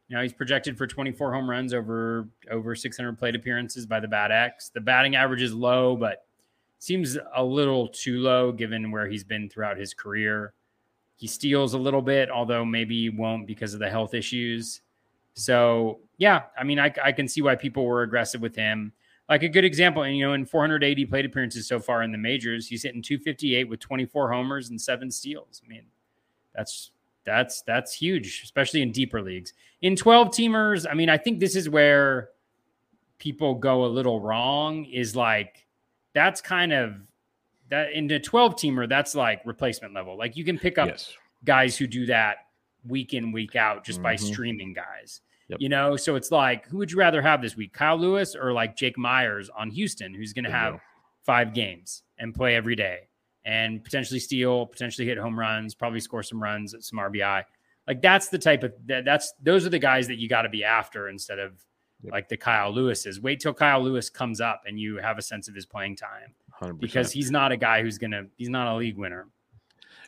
You know, he's projected for 24 home runs over over 600 plate appearances by the BAT X. The batting average is low, but seems a little too low given where he's been throughout his career. He steals a little bit, although maybe he won't because of the health issues. So yeah, I mean, I, I can see why people were aggressive with him like a good example, and you know, in 480 plate appearances so far in the majors, he's hitting 258 with 24 homers and seven steals. I mean, that's that's that's huge, especially in deeper leagues. In 12 teamers, I mean, I think this is where people go a little wrong. Is like that's kind of that in the 12 teamer, that's like replacement level. Like you can pick up Yes. guys who do that week in week out just by Mhm. streaming guys. Yep. You know, so it's like, who would you rather have this week, Kyle Lewis or like Jake Meyers on Houston, who's going to have five games and play every day and potentially steal, potentially hit home runs, probably score some runs, some RBI. Like that's the type of that, that's those are the guys that you got to be after instead of Yep. like the Kyle Lewis's. Wait till Kyle Lewis comes up and you have a sense of his playing time 100%. because he's not a guy who's gonna he's not a league winner.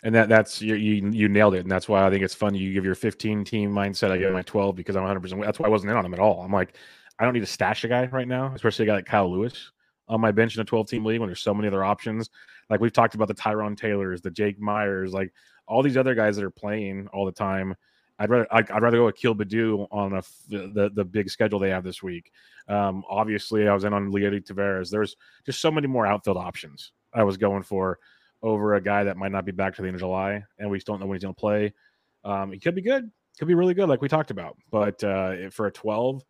And that that's you, you you nailed it. And that's why i think it's fun. You give your 15 team mindset i give my 12 because i'm 100% that's why i wasn't in on him at all. I'm like i don't need to stash a guy right now especially a guy like kyle lewis on my bench in a 12 team league when there's so many other options. Like we've talked about the tyrone taylors the jake meyers like all these other guys that are playing all the time. I'd rather I'd, I'd rather go with Akil Baddoo on a the the big schedule they have this week. Um, obviously, I was in on Leody Taveras. There's just so many more outfield options I was going for over a guy that might not be back to the end of July, and we just don't know when he's going to play. Um, he could be good, could be really good, like we talked about. But uh, for a 12,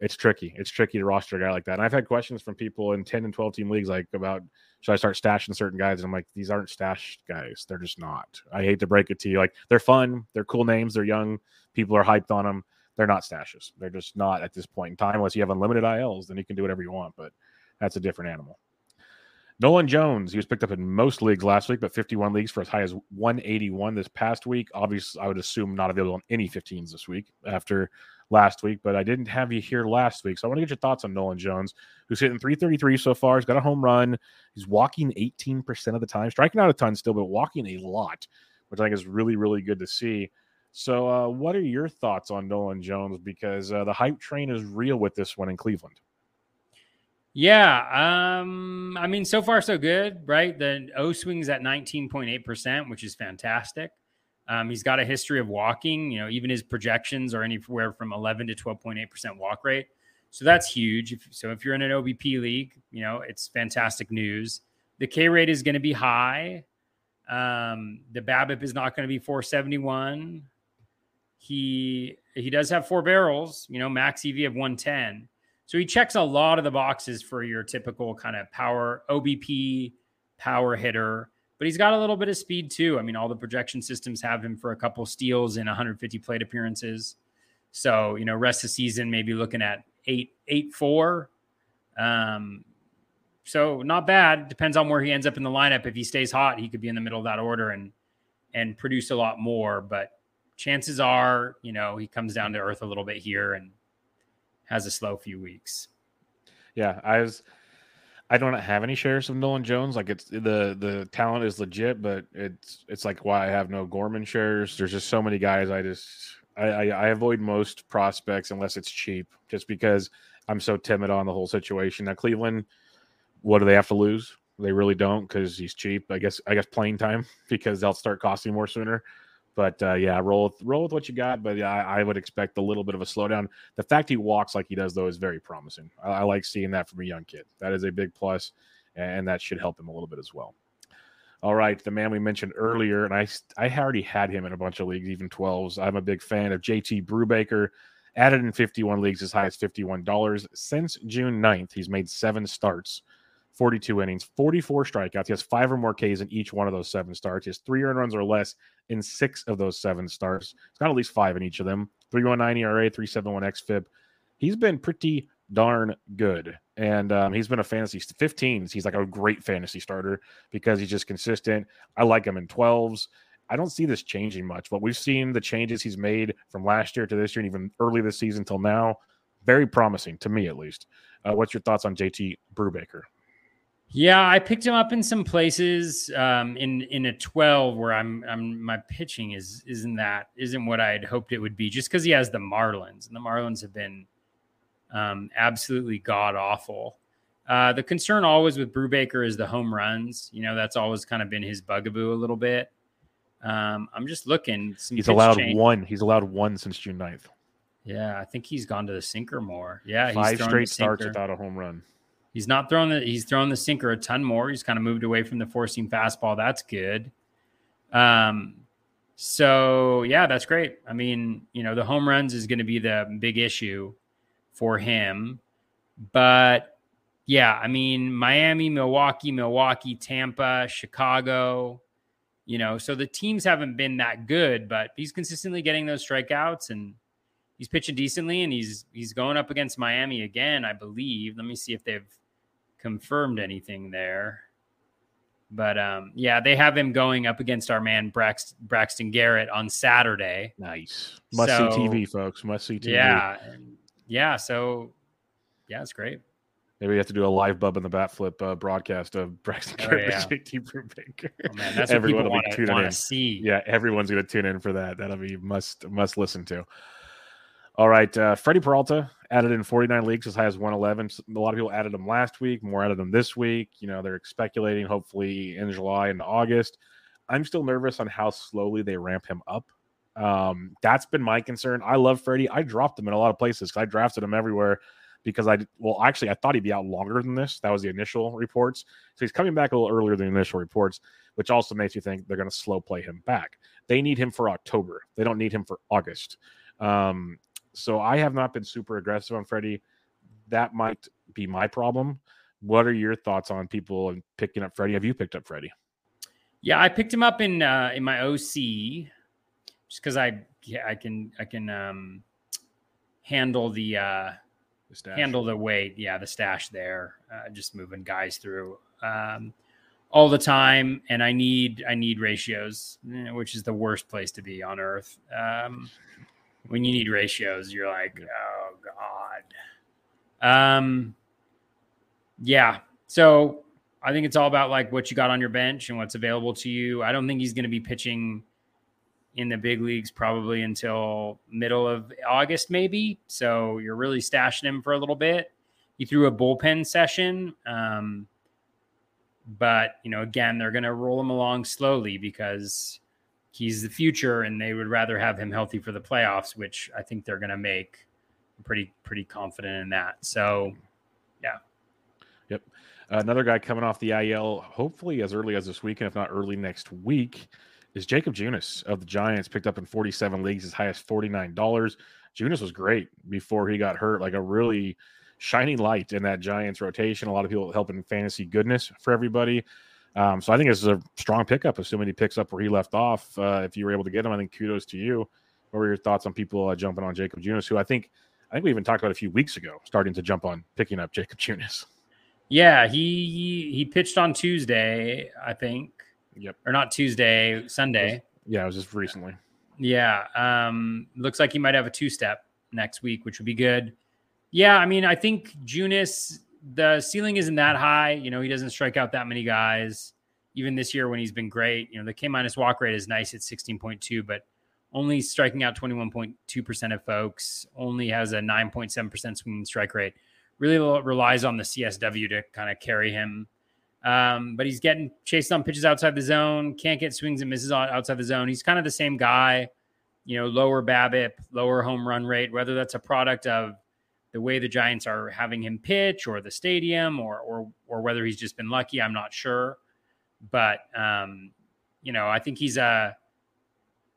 it's tricky. It's tricky to roster a guy like that. And I've had questions from people in 10 and 12 team leagues like about should I start stashing certain guys? And I'm like, these aren't stash guys. They're just not. I hate to break it to you. Like they're fun, they're cool names, they're young, people are hyped on them. They're not stashes. They're just not at this point in time. Unless you have unlimited ILs, then you can do whatever you want. But that's a different animal. Nolan Jones, he was picked up in most leagues last week, but 51 leagues for as high as 181 this past week. Obviously, I would assume not available on any 15s this week after last week, but I didn't have you here last week. So I want to get your thoughts on Nolan Jones, who's hitting 333 so far. He's got a home run. He's walking 18% of the time, striking out a ton still, but walking a lot, which I think is really, really good to see. So, uh, what are your thoughts on Nolan Jones? Because uh, the hype train is real with this one in Cleveland. Yeah, um, I mean, so far so good, right? The O swings at 19.8%, which is fantastic. Um, he's got a history of walking, you know, even his projections are anywhere from 11 to 12.8% walk rate. So that's huge. If, so if you're in an OBP league, you know, it's fantastic news. The K rate is going to be high. Um, the BABIP is not going to be 471. He he does have four barrels, you know, max EV of 110. So he checks a lot of the boxes for your typical kind of power OBP power hitter, but he's got a little bit of speed too. I mean, all the projection systems have him for a couple steals in 150 plate appearances. So, you know, rest of the season, maybe looking at eight, eight, four. Um, so not bad. Depends on where he ends up in the lineup. If he stays hot, he could be in the middle of that order and and produce a lot more. But chances are, you know, he comes down to earth a little bit here and has a slow few weeks. Yeah, I was. I don't have any shares of Nolan Jones. Like it's the the talent is legit, but it's it's like why I have no Gorman shares. There's just so many guys. I just I, I, I avoid most prospects unless it's cheap, just because I'm so timid on the whole situation. Now Cleveland, what do they have to lose? They really don't because he's cheap. I guess I guess playing time because they'll start costing more sooner. But uh, yeah, roll with, roll with what you got. But yeah, I, I, would expect a little bit of a slowdown. The fact he walks like he does, though, is very promising. I, I, like seeing that from a young kid. That is a big plus, and that should help him a little bit as well. All right, the man we mentioned earlier, and I I already had him in a bunch of leagues, even 12s. I'm a big fan of JT Brubaker. Added in 51 leagues as high as $51. Since June 9th, he's made seven starts 42 innings, 44 strikeouts. He has five or more Ks in each one of those seven starts. He has three earned runs or less in six of those seven starts. He's got at least five in each of them. 319 ERA, 371 XFIP. He's been pretty darn good. And um, he's been a fantasy 15s. He's like a great fantasy starter because he's just consistent. I like him in 12s. I don't see this changing much, but we've seen the changes he's made from last year to this year and even early this season till now. Very promising to me, at least. Uh, what's your thoughts on JT Brubaker? Yeah, I picked him up in some places um, in in a twelve where I'm I'm my pitching is isn't that isn't what I had hoped it would be just because he has the Marlins and the Marlins have been um, absolutely god awful. Uh, the concern always with Brubaker is the home runs. You know that's always kind of been his bugaboo a little bit. Um, I'm just looking. he's allowed change. one. He's allowed one since June 9th. Yeah, I think he's gone to the sinker more. Yeah, five straight starts without a home run. He's not throwing the he's throwing the sinker a ton more. He's kind of moved away from the four seam fastball. That's good. Um, so yeah, that's great. I mean, you know, the home runs is going to be the big issue for him, but yeah, I mean, Miami, Milwaukee, Milwaukee, Tampa, Chicago, you know, so the teams haven't been that good, but he's consistently getting those strikeouts and he's pitching decently and he's he's going up against Miami again, I believe. Let me see if they've confirmed anything there. But um, yeah, they have him going up against our man Brax- Braxton Garrett on Saturday. Nice. Must so, see TV, folks. Must see TV. Yeah. Yeah. So yeah, it's great. Maybe we have to do a live bub in the bat flip uh, broadcast of Braxton oh, Garrett yeah. JT Brubaker. Oh, man, that's Everyone what people want to see. Yeah, everyone's going to tune in for that. That'll be must must listen to. All right, uh, Freddie Peralta added in 49 leagues as high as 111. A lot of people added him last week, more added him this week. You know, they're speculating hopefully in July and August. I'm still nervous on how slowly they ramp him up. Um, that's been my concern. I love Freddie. I dropped him in a lot of places because I drafted him everywhere. because I well actually I thought he'd be out longer than this. That was the initial reports. So he's coming back a little earlier than the initial reports, which also makes you think they're going to slow play him back. They need him for October. They don't need him for August. Um, so I have not been super aggressive on Freddie. That might be my problem. What are your thoughts on people and picking up Freddie? Have you picked up Freddie? Yeah, I picked him up in uh, in my OC just because I yeah, I can I can um, handle the uh, The handle the weight. Yeah, the stash there, uh, just moving guys through um, all the time, and I need I need ratios, eh, which is the worst place to be on earth. Um, when you need ratios, you're like, oh god. Um, yeah. So I think it's all about like what you got on your bench and what's available to you. I don't think he's going to be pitching in the big leagues probably until middle of August, maybe. So you're really stashing him for a little bit. He threw a bullpen session. Um, but, you know, again, they're going to roll him along slowly because he's the future and they would rather have him healthy for the playoffs, which I think they're going to make. I'm pretty, pretty confident in that. So, yeah. Yep. Another guy coming off the IL, hopefully as early as this weekend, if not early next week, is Jakob Junis of the Giants. Picked up in 47 leagues, as high as $49. Junis was great before he got hurt, like a really shining light in that Giants rotation. A lot of people helping fantasy goodness for everybody. Um, so I think this is a strong pickup, assuming he picks up where he left off. Uh, if you were able to get him, I think kudos to you. What were your thoughts on people uh, jumping on Jakob Junis, who I think I think we even talked about a few weeks ago, starting to jump on picking up Jakob Junis. Yeah, he he pitched on Tuesday, I think. Yep. Or not Tuesday, Sunday. Yeah, it was just recently. Yeah. Um, looks like he might have a two step next week, which would be good. Yeah, I mean, I think Junis, the ceiling isn't that high. You know, he doesn't strike out that many guys. Even this year when he's been great, you know, the K minus walk rate is nice at 16.2, but only striking out 21.2% of folks, only has a 9.7% swinging strike rate. Really relies on the CSW to kind of carry him. Um, but he's getting chased on pitches outside the zone, can't get swings and misses outside the zone. He's kind of the same guy, you know, lower BABIP, lower home run rate, whether that's a product of the way the Giants are having him pitch or the stadium or or or whether he's just been lucky, I'm not sure. But um, you know, I think he's a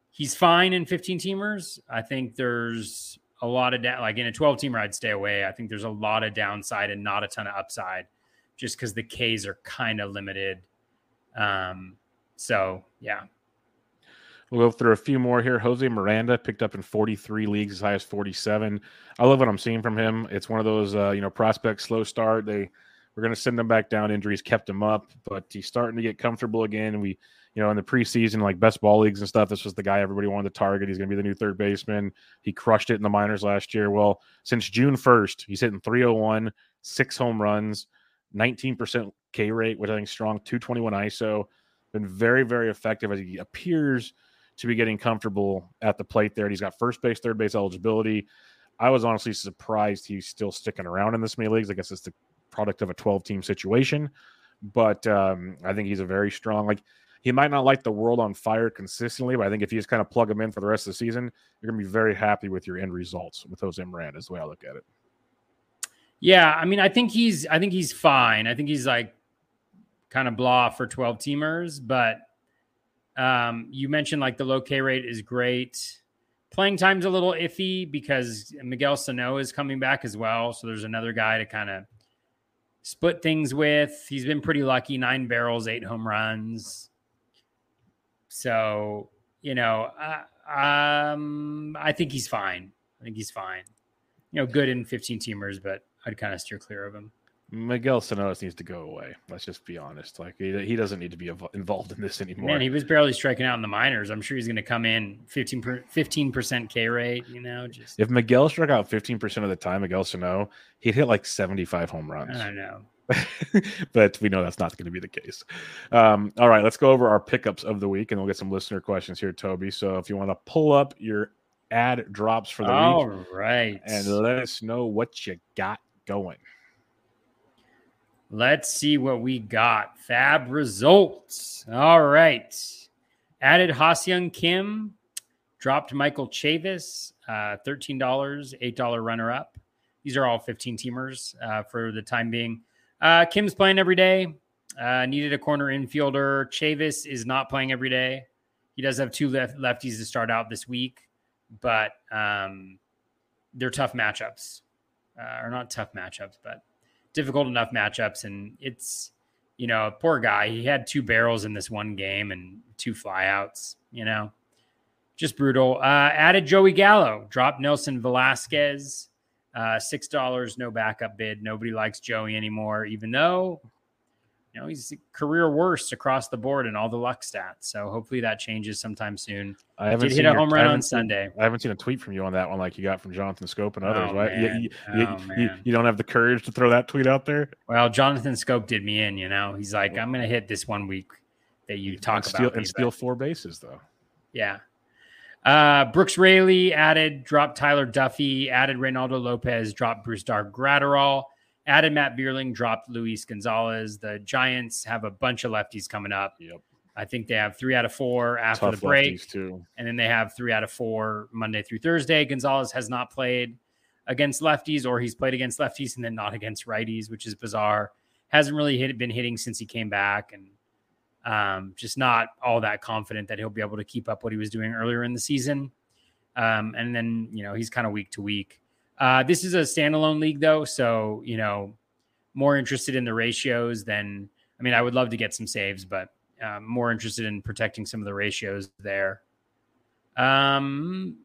he's fine in 15 teamers. I think there's a lot of down like in a 12 teamer, I'd stay away. I think there's a lot of downside and not a ton of upside just because the Ks are kind of limited. Um, so yeah. We'll go through a few more here. Jose Miranda picked up in 43 leagues, as high as 47. I love what I'm seeing from him. It's one of those, uh, you know, prospect slow start. They were going to send him back down. Injuries kept him up, but he's starting to get comfortable again. We, you know, in the preseason, like best ball leagues and stuff, this was the guy everybody wanted to target. He's going to be the new third baseman. He crushed it in the minors last year. Well, since June 1st, he's hitting 301, six home runs, 19% K rate, which I think strong, 221 ISO. Been very, very effective as he appears to be getting comfortable at the plate there. And he's got first base, third base eligibility. I was honestly surprised he's still sticking around in this many leagues. I guess it's the product of a 12 team situation, but um, I think he's a very strong, like, he might not light the world on fire consistently, but I think if you just kind of plug him in for the rest of the season, you're going to be very happy with your end results with Jose Miranda, is the way I look at it. Yeah, I mean, I think he's I think he's fine. I think he's like kind of blah for 12 teamers, but um, you mentioned like the low K rate is great. Playing time's a little iffy because Miguel Sano is coming back as well. So there's another guy to kind of split things with. He's been pretty lucky nine barrels, eight home runs. So, you know, uh, um, I think he's fine. I think he's fine. You know, good in 15 teamers, but I'd kind of steer clear of him. Miguel Sanonis needs to go away. Let's just be honest. Like he, he doesn't need to be involved in this anymore. Man, he was barely striking out in the minors. I'm sure he's going to come in 15 percent K rate. You know, just if Miguel struck out 15 percent of the time, Miguel Sano, he'd hit like 75 home runs. I know. but we know that's not going to be the case. Um, all right, let's go over our pickups of the week, and we'll get some listener questions here, Toby. So if you want to pull up your ad drops for the All week, all right, and let us know what you got going. Let's see what we got. FAAB results. All right. Added Ha-Seong Kim, dropped Michael Chavis, uh, $13, $8 runner up. these are all 15 teamers uh, for the time being. Uh, Kim's playing every day. Uh, needed a corner infielder. Chavis is not playing every day. He does have two left- lefties to start out this week, but um, they're tough matchups, uh, or not tough matchups, but difficult enough matchups. And it's, you know, poor guy. He had two barrels in this one game and two flyouts, you know, just brutal. Uh, added Joey Gallo, dropped Nelson Velázquez, uh, $6, no backup bid. Nobody likes Joey anymore, even though you know, he's career worst across the board in all the luck stats. So hopefully that changes sometime soon. I haven't Did seen hit a home run on seen- Sunday. I haven't seen a tweet from you on that one like you got from Jonathan Schoop and others. Oh, right? You- man. You, Oh, you- you don't have the courage to throw that tweet out there. Well, Jonathan Schoop did me in, you know. He's like, I'm going to hit this one week that you talk and steal about. me, and steal four bases though. Yeah. Uh, Brooks Raley added, dropped Tyler Duffey, added Reynaldo Lopez, dropped Brusdar Graterol, added Matt Vierling, dropped Luis Gonzalez. The Giants have a bunch of lefties coming up. Yep. I think they have three out of four after Tough the break. too. and then they have three out of four Monday through Thursday. Gonzalez has not played against lefties, or he's played against lefties and then not against righties, which is bizarre. Hasn't really hit, been hitting since he came back, and um, just not all that confident that he'll be able to keep up what he was doing earlier in the season. Um, and then you know he's kind of week to week. Uh, this is a standalone league though, so you know more interested in the ratios than I mean I would love to get some saves, but uh, more interested in protecting some of the ratios there. Um,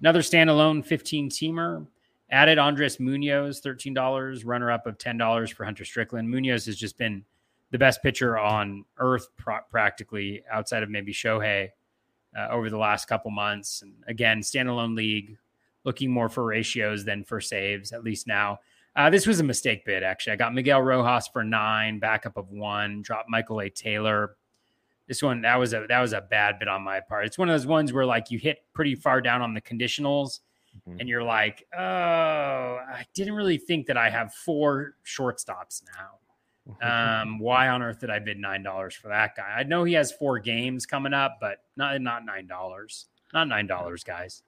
another standalone 15 teamer added Andres Munoz, $13, runner up of $10 for Hunter Strickland. Munoz has just been the best pitcher on earth practically outside of maybe Shohei uh, over the last couple months. And again, standalone league looking more for ratios than for saves, at least now. Uh, this was a mistake bid, actually. I got Miguel Rojas for nine, backup of one, dropped Michael A. Taylor. This one that was a that was a bad bit on my part. It's one of those ones where like you hit pretty far down on the conditionals, Mhm. and you're like, oh, I didn't really think that I have four shortstops now. Um, why on earth did I bid nine dollars for that guy? I know he has four games coming up, but not not nine dollars. Not nine dollars, guys.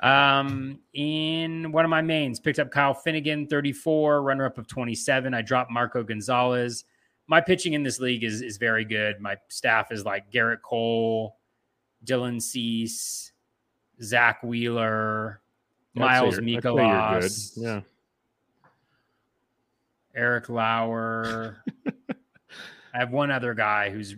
Um, in one of my mains, picked up Kyle Finnegan, 34, runner up of 27. I dropped Marco Gonzalez. My pitching in this league is is very good. My staff is like Gerrit Cole, Dylan Cease, Zack Wheeler, Miles you're- I'd say you're good. Mikolas, Yeah. Eric Lauer. I have one other guy who's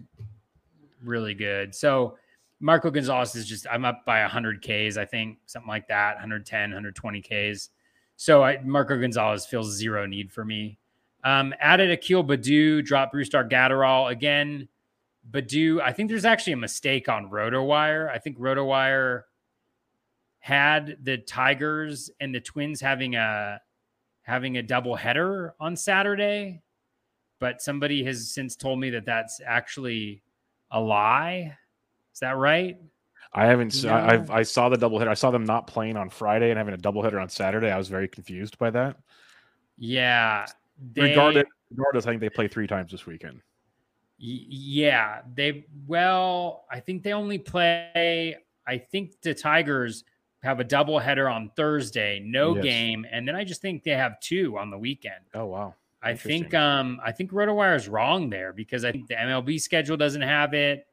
really good. So Marco Gonzalez is just I'm up by 100 Ks, I think, something like that, 110, 120 Ks. So I, Marco Gonzalez feels zero need for me. Um, added Akil Baddoo, dropped Brusdar Graterol again. Baddoo, I think there's actually a mistake on RotoWire. I think RotoWire had the Tigers and the Twins having a having a double header on Saturday, but somebody has since told me that that's actually a lie. Is that right? I haven't. I, have I saw the doubleheader. I saw them not playing on Friday and having a doubleheader on Saturday. I was very confused by that. Yeah. They, regardless, regardless, I think they play three times this weekend. Y- Yeah, they well, I think they only play. I think the Tigers have a double header on Thursday, no Yes. game, and then I just think they have two on the weekend. Oh wow! I think um I think RotoWire is wrong there because I think the MLB schedule doesn't have it,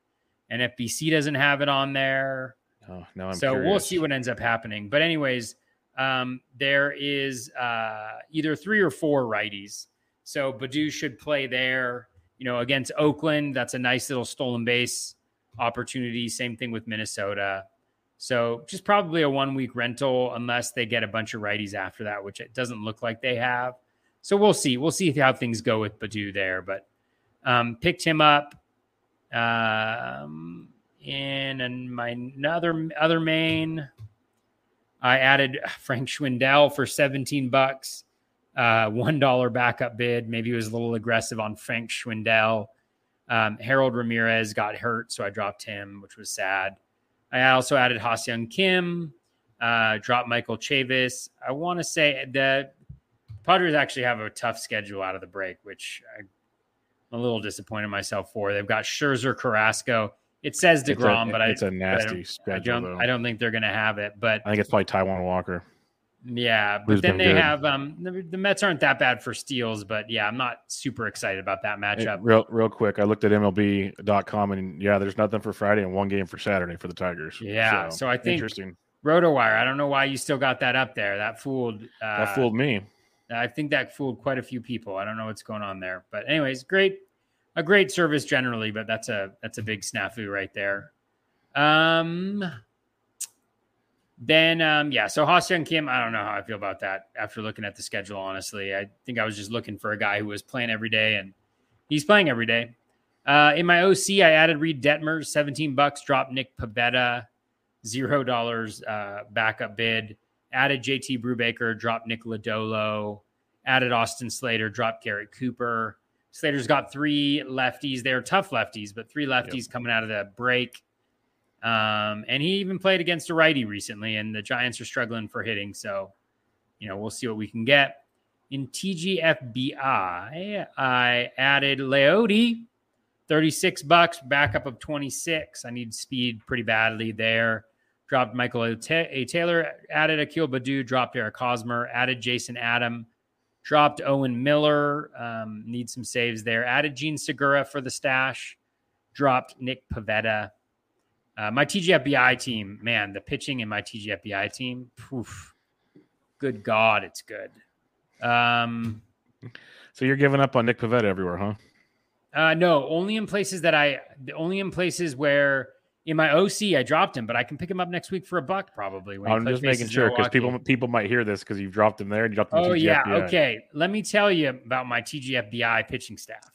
and FBC doesn't have it on there. Oh, now I'm so we'll see what ends up happening. But anyways, um, there is uh, either three or four righties. So Baddoo should play there. You know, against Oakland, that's a nice little stolen base opportunity. Same thing with Minnesota. So just probably a one week rental unless they get a bunch of righties after that, which it doesn't look like they have. So we'll see. We'll see how things go with Baddoo there. But um, picked him up um, in and my another other main. I added Frank Schwindel for 17 bucks, uh, one dollar backup bid. Maybe it was a little aggressive on Frank Schwindel. Um, Harold Ramirez got hurt, so I dropped him, which was sad. I also added Young Kim, uh, dropped Michael Chavis. I want to say that Padres actually have a tough schedule out of the break, which I, I'm a little disappointed in myself for. They've got Scherzer, Carrasco. It says a- Degrom, but I it's a I nasty don't- schedule. I don't. I don't think they're going to have it. But I think it's probably Taijuan Walker. Yeah, but Who's then they good. have um the, the Mets aren't that bad for steals, but yeah, I'm not super excited about that Hey, matchup. real real quick, I looked at MLB.com and yeah, there's nothing for Friday and one game for Saturday for the Tigers. Yeah, so I think- interesting. RotoWire, I don't know why you still got that up there. That fooled. Uh, That fooled me. I think that fooled quite a few people. I don't know what's going on there, but anyways, great, a great service generally, but that's a that's a big snafu right there. Um, then um, yeah, so Young Kim, I don't know how I feel about that after looking at the schedule. Honestly, I think I was just looking for a guy who was playing every day, and he's playing every day. Uh, in my OC, I added Reed Detmer, seventeen bucks. Dropped Nick Pivetta, zero dollars uh, backup bid. Added JT Brubaker, dropped Nick Lodolo. Added Austin Slater, dropped Garrett Cooper. Slater's got three lefties. They're tough lefties, but three lefties coming out of the break. Um, and he even played against a righty recently, and the Giants are struggling for hitting. So, you know, we'll see what we can get. In TGFBI, I added Leody, 36 bucks, backup of 26. I need speed pretty badly there. Dropped Michael A. A. Taylor, added Akil Baddoo, dropped Eric Hosmer, added Jason Adam, dropped Owen Miller, um, need some saves there. Added Jean Segura for the stash, dropped Nick Pivetta. Uh, my TGFBI team, man, the pitching in my TGFBI team, poof, good God, it's good. Um, So you're giving up on Nick Pivetta everywhere, huh? uh, no, only in places that I, only in places where in my OC I dropped him, but I can pick him up next week for a buck probably. I'm just making sure because people people might hear this because you've dropped him there and you dropped him. Oh yeah, okay. Let me tell you about my TGFBI pitching staff.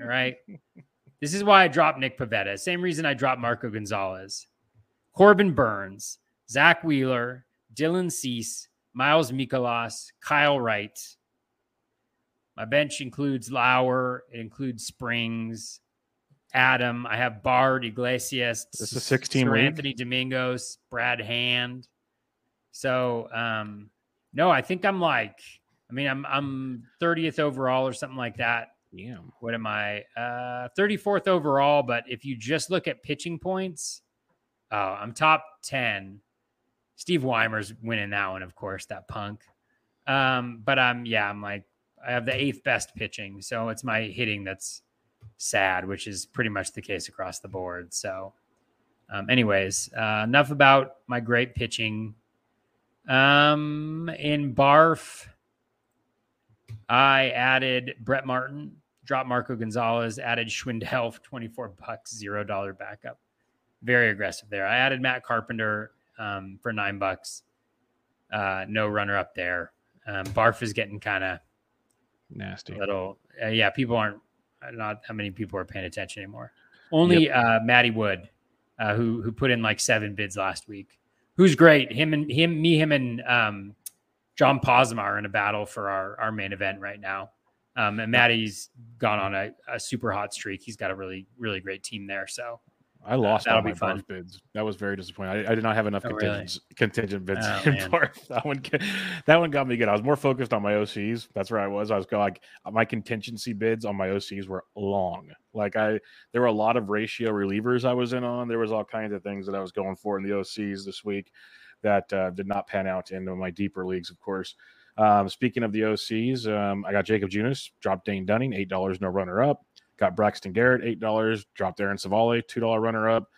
All right. this is why I dropped Nick Pivetta. Same reason I dropped Marco Gonzalez. Corbin Burnes, Zack Wheeler, Dylan Cease, Miles Mikolas, Kyle Wright. My bench includes Lauer, it includes Springs, Adam. I have Bard, Iglesias, This is 16 Sir league? Anthony Dominguez, Brad Hand. So um no, I think I'm like, I mean, I'm I'm 30th overall or something like that. Yeah. What am I? Uh 34th overall, but if you just look at pitching points, oh, I'm top 10. Steve Weimer's winning that one, of course, that punk. Um, but I'm yeah, I'm like I have the eighth best pitching, so it's my hitting that's sad, which is pretty much the case across the board. So, um, anyways, uh, enough about my great pitching. Um, in Barf, I added Brett Martin, dropped Marco Gonzalez, added Schwindel for 24 bucks, zero dollar backup. Very aggressive there. I added Matt Carpenter um, for nine bucks. Uh, no runner up there. Um, Barf is getting kind of Nasty. a little. Uh, yeah, people aren't. Not how many people are paying attention anymore. Only uh, Matty Wood, uh, who who put in like seven bids last week. Who's great. Him and him, me, him, and um, John Posma are in a battle for our our main event right now. Um, and Matty's gone on a, a super hot streak. He's got a really really great team there. So I lost that'll all my barf bids. That was very disappointing. I, I did not have enough Oh, really? contingent contingent bids Oh, in man. barf. That one, that one got me good. I was more focused on my OCs. That's where I was. I was going like my contingency bids on my OCs were long. Like I, there were a lot of ratio relievers I was in on. There was all kinds of things that I was going for in the OCs this week that uh, did not pan out into my deeper leagues, of course. Um, speaking of the OCs, um, I got Jakob Junis, dropped Dane Dunning, eight dollars, no runner up. Got Braxton Garrett, eight dollars, dropped Aaron Civale, two dollar runner up.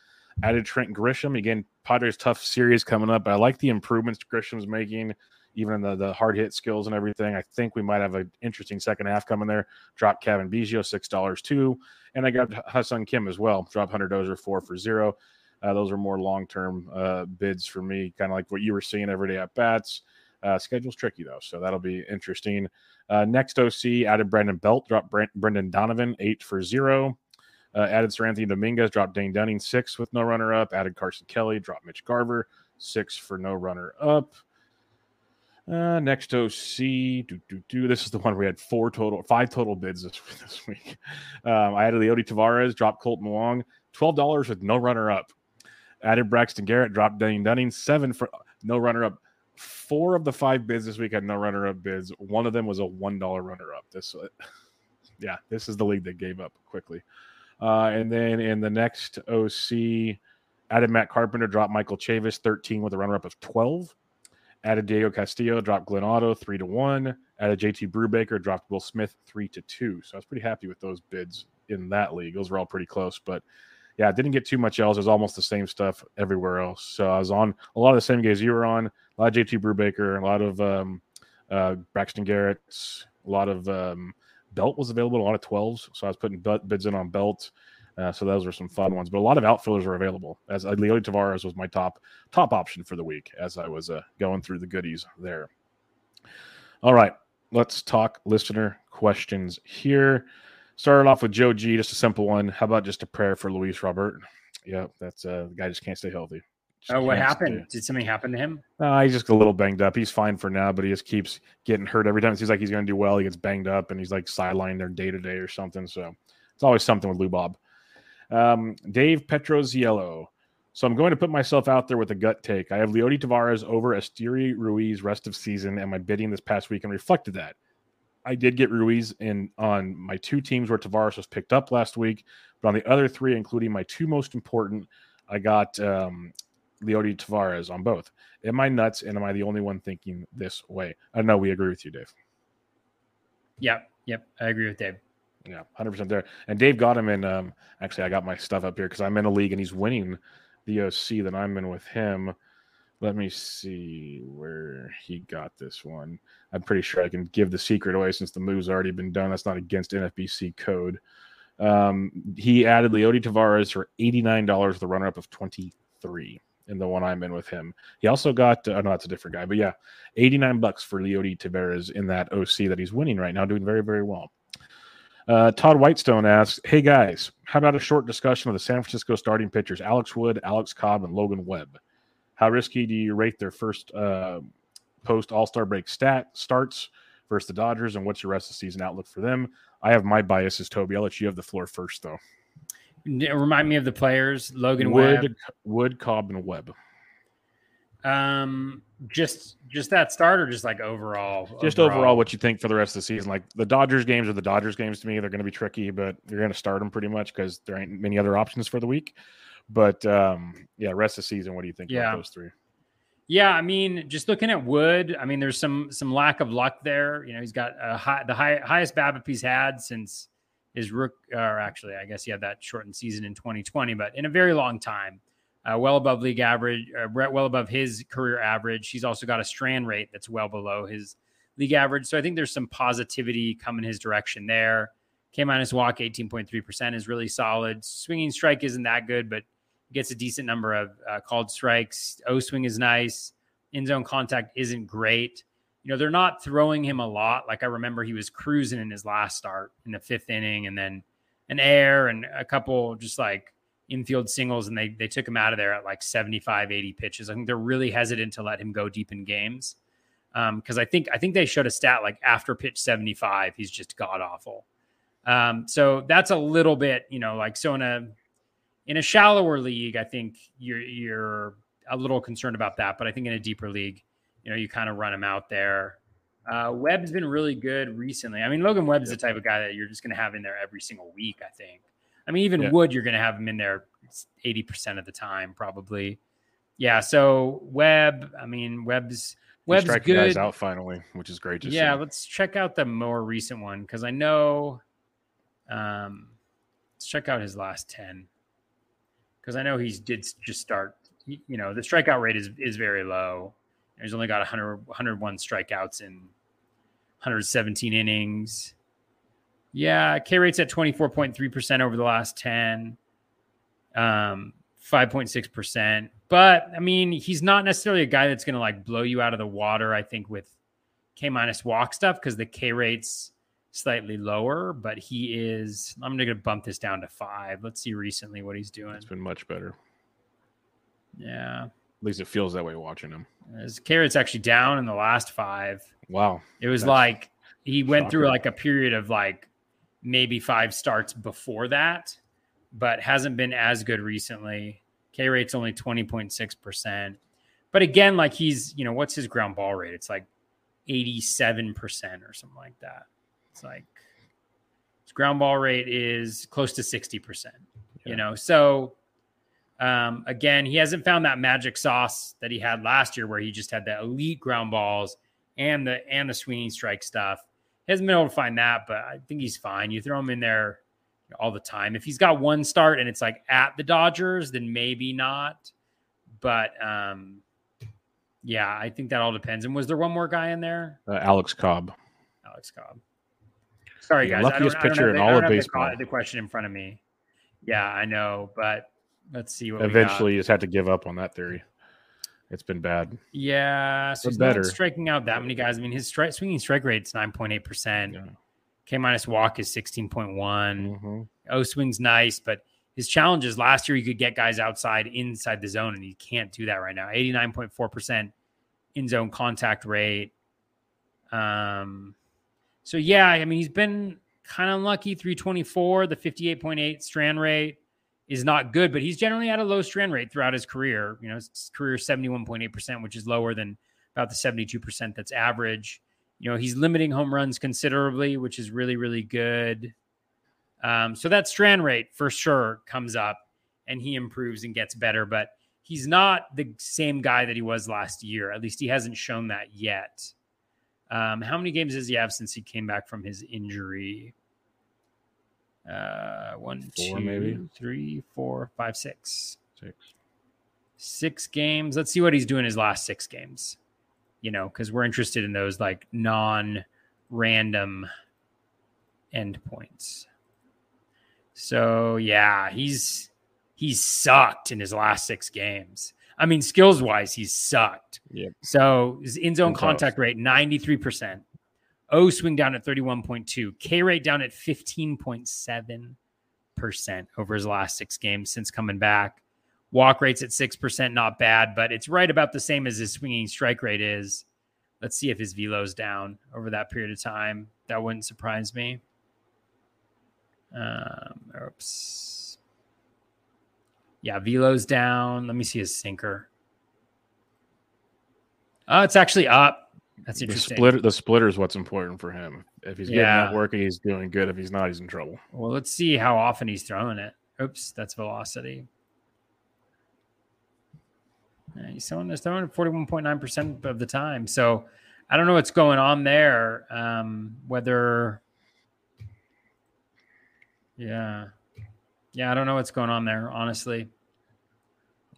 Added Trent Grisham again. Padres tough series coming up, but I like the improvements Grisham's making, even in the, the hard hit skills and everything. I think we might have an interesting second half coming there. Drop Cavan Biggio six dollars too, and I got Ha-Seong Kim as well. Drop Hunter Dozier four for zero. Uh, those are more long term uh, bids for me, kind of like what you were seeing every day at bats. Uh, schedule's tricky though, so that'll be interesting. Uh, next OC added Brandon Belt, dropped Brent, Brendan Donovan eight for zero. Uh, added Seranthony Dominguez, dropped Dane Dunning six with no runner up. Added Carson Kelly, dropped Mitch Garver six for no runner up. Uh, next OC, do, do, do. this is the one we had four total, five total bids this, this week. Um, I added Leody Taveras, dropped Kolten Wong, twelve dollars with no runner up. Added Braxton Garrett, dropped Dane Dunning, seven for no runner up. Four of the five bids this week had no runner up bids. One of them was a one dollar runner up. This, yeah, this is the league that gave up quickly. Uh, and then in the next OC, added Matt Carpenter, dropped Michael Chavis, thirteen with a runner up of twelve. Added Diego Castillo, dropped Glenn Otto three to one. Added JT Brubaker, dropped Will Smith three to two. So I was pretty happy with those bids in that league. Those were all pretty close, but yeah, I didn't get too much else. It was almost the same stuff everywhere else. So I was on a lot of the same games you were on. A lot of JT Brubaker, a lot of um, uh, Braxton Garrett, a lot of um, Belt was available, a lot of 12s. So I was putting bids in on Belt. Uh, so those were some fun ones, but a lot of outfielders were available. As uh, Leody Taveras was my top top option for the week as I was uh, going through the goodies there. All right, let's talk listener questions here. Started off with Joe G, just a simple one. How about just a prayer for Luis Robert? Yeah, that's uh, the guy just can't stay healthy. Oh, what happened? Did something happen to him? Uh, he's just a little banged up. He's fine for now, but he just keeps getting hurt every time. It seems like he's going to do well. He gets banged up, and he's like sidelined there day to day or something. So it's always something with Lou Bob. Um, Dave Petroziello. So I'm going to put myself out there with a gut take. I have Leody Taveras over Esteury Ruiz rest of season, and my bidding this past weekend reflected that. I did get Ruiz in on my two teams where Taveras was picked up last week, but on the other three, including my two most important, I got um, Leody Taveras on both. Am I nuts? And am I the only one thinking this way? I know we agree with you, Dave. Yep. Yep. I agree with Dave. Yeah, hundred percent there. And Dave got him in. Um, actually, I got my stuff up here because I'm in a league and he's winning the OC that I'm in with him. Let me see where he got this one. I'm pretty sure I can give the secret away since the move's already been done. That's not against NFBC code. Um, he added Leody Taveras for $89 with a runner up of 23 in the one I'm in with him. He also got, uh, no, that's a different guy, but yeah, 89 bucks for Leody Taveras in that OC that he's winning right now, doing very, very well. Uh, Todd Whitestone asks, "Hey guys, how about a short discussion of the San Francisco starting pitchers Alex Wood, Alex Cobb, and Logan Webb? How risky do you rate their first uh, post All Star break stat starts versus the Dodgers, and what's your rest of the season outlook for them? I have my biases, Toby. I'll let you have the floor first, though. Remind me of the players: Logan Wood, Webb. Wood, Cobb, and Webb. Um, just just that start, or just like overall? Just overall, what you think for the rest of the season? Like the Dodgers games are the Dodgers games to me. They're going to be tricky, but you're going to start them pretty much because there ain't many other options for the week. But um, yeah, rest of the season, what do you think Yeah. about those three? Yeah, I mean, just looking at Wood, I mean, there's some some lack of luck there. You know, he's got a high, the high, highest BABIP he's had since his rook, or actually, I guess he had that shortened season in 2020, but in a very long time, uh, well above league average, uh, well above his career average. He's also got a strand rate that's well below his league average. So I think there's some positivity coming his direction there. K minus walk 18.3% is really solid. Swinging strike isn't that good, but gets a decent number of uh, called strikes. O swing is nice. In zone contact isn't great. You know, they're not throwing him a lot. Like I remember he was cruising in his last start in the fifth inning and then an air and a couple just like infield singles and they they took him out of there at like 75 80 pitches. I think they're really hesitant to let him go deep in games. Um, because I think I think they showed a stat like after pitch 75, he's just god awful. Um, so that's a little bit, you know, like so in a in a shallower league, I think you're you're a little concerned about that. But I think in a deeper league, you know, you kind of run him out there. Uh, Webb's been really good recently. I mean, Logan Webb Webb's the type of guy that you're just going to have in there every single week. I think. I mean, even Yeah. Wood, you're going to have him in there eighty percent of the time, probably. Yeah. So Webb, I mean, Webb's He's Webb's striking good. guys out finally, which is great to Yeah, see. let's check out the more recent one because I know. Um, let's check out his last ten because I know he's did just start. You know, the strikeout rate is is very low. He's only got 100, 101 strikeouts in 117 innings. Yeah, K rate's at 24.3% over the last 10, um, 5.6%. But I mean, he's not necessarily a guy that's going to like blow you out of the water, I think, with K minus walk stuff because the K rate's slightly lower, but he is. I'm going to bump this down to five. Let's see recently what he's doing. It's been much better. Yeah. At least it feels that way watching him. His K rate's actually down in the last five. Wow. It was That's like he went through like a period of like maybe five starts before that, but hasn't been as good recently. K rate's only 20.6%. But again, like he's, you know, what's his ground ball rate? It's like 87% or something like that. It's like his ground ball rate is close to 60%, Yeah. you know. So Um, again, he hasn't found that magic sauce that he had last year, where he just had the elite ground balls and the and the swinging strike stuff. He hasn't been able to find that, but I think he's fine. You throw him in there all the time. If he's got one start and it's like at the Dodgers, then maybe not. But um, yeah, I think that all depends. And was there one more guy in there? Uh, Alex Cobb. Alex Cobb. Sorry, The guys. I don't, luckiest pitcher in the- all of baseball. The, question in front of me. Yeah, I know, but let's see what we got. Eventually, you just had to give up on that theory. It's been bad. Yeah, so But he's better. not striking out that many guys. I mean, his strike swinging strike rate's nine point eight percent. K minus walk is sixteen point one. Mhm. O swing's nice, but his challenges last year he could get guys outside inside the zone, and he can't do that right now. Eighty nine point four percent in zone contact rate. Um, so yeah, I mean he's been kind of unlucky. Three twenty four, the fifty eight point eight strand rate is not good, but he's generally at a low strand rate throughout his career. You know, his career seventy one point eight percent, which is lower than about the seventy two percent that's average. You know, he's limiting home runs considerably, which is really really good. Um, so that strand rate for sure comes up and he improves and gets better, but he's not the same guy that he was last year. At least he hasn't shown that yet. Um, how many games does he have since he came back from his injury? Uh, one, Four, two, maybe? three, four, five, six. Six. Six games. Let's see what he's doing his last six games. You know, because we're interested in those like non-random endpoints. So yeah, he's he's sucked in his last six games. I mean, skills wise, he's sucked. Yep. So his in zone tough. contact rate, 93%. O swing down at 31.2. K rate down at 15.7% over his last six games since coming back. Walk rates at 6%, not bad, but it's right about the same as his swinging strike rate is. Let's see if his velo's down over that period of time. That wouldn't surprise me. Um, oops. Yeah, velo's down. Let me see his sinker. Oh, it's actually up. That's The interesting. splitter, the splitter is what's important for him. If he's getting Yeah. that working, he's doing good. If he's not, he's in trouble. Well, let's see how often he's throwing it. Oops, that's velocity. He's throwing, he's throwing it 41.9% of the time. So I don't know what's going on there. Um, whether, yeah. Yeah, I don't know what's going on there, honestly.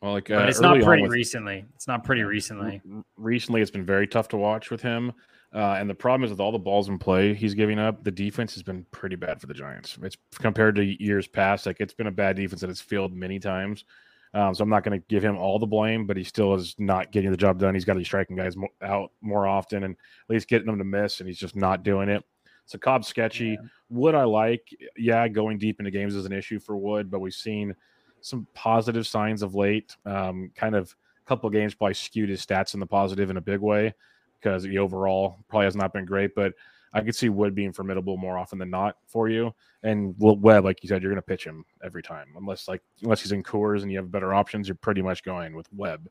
Well, like But uh, it's not pretty with- recently. It's not pretty recently. recently it's been very tough to watch with him. Uh, and the problem is with all the balls in play he's giving up, the defense has been pretty bad for the Giants. It's compared to years past, like it's been a bad defense that has failed many times. Um, so I'm not going to give him all the blame, but he still is not getting the job done. He's got to be striking guys mo- out more often and at least getting them to miss, and he's just not doing it. So Cobb's sketchy. Wood I like, yeah, going deep into games is an issue for Wood, but we've seen some positive signs of late. Um, kind of a couple of games probably skewed his stats in the positive in a big way because the overall probably has not been great. But I could see Wood being formidable more often than not for you. And Webb, like you said, you're going to pitch him every time, unless like unless he's in Coors and you have better options. You're pretty much going with Webb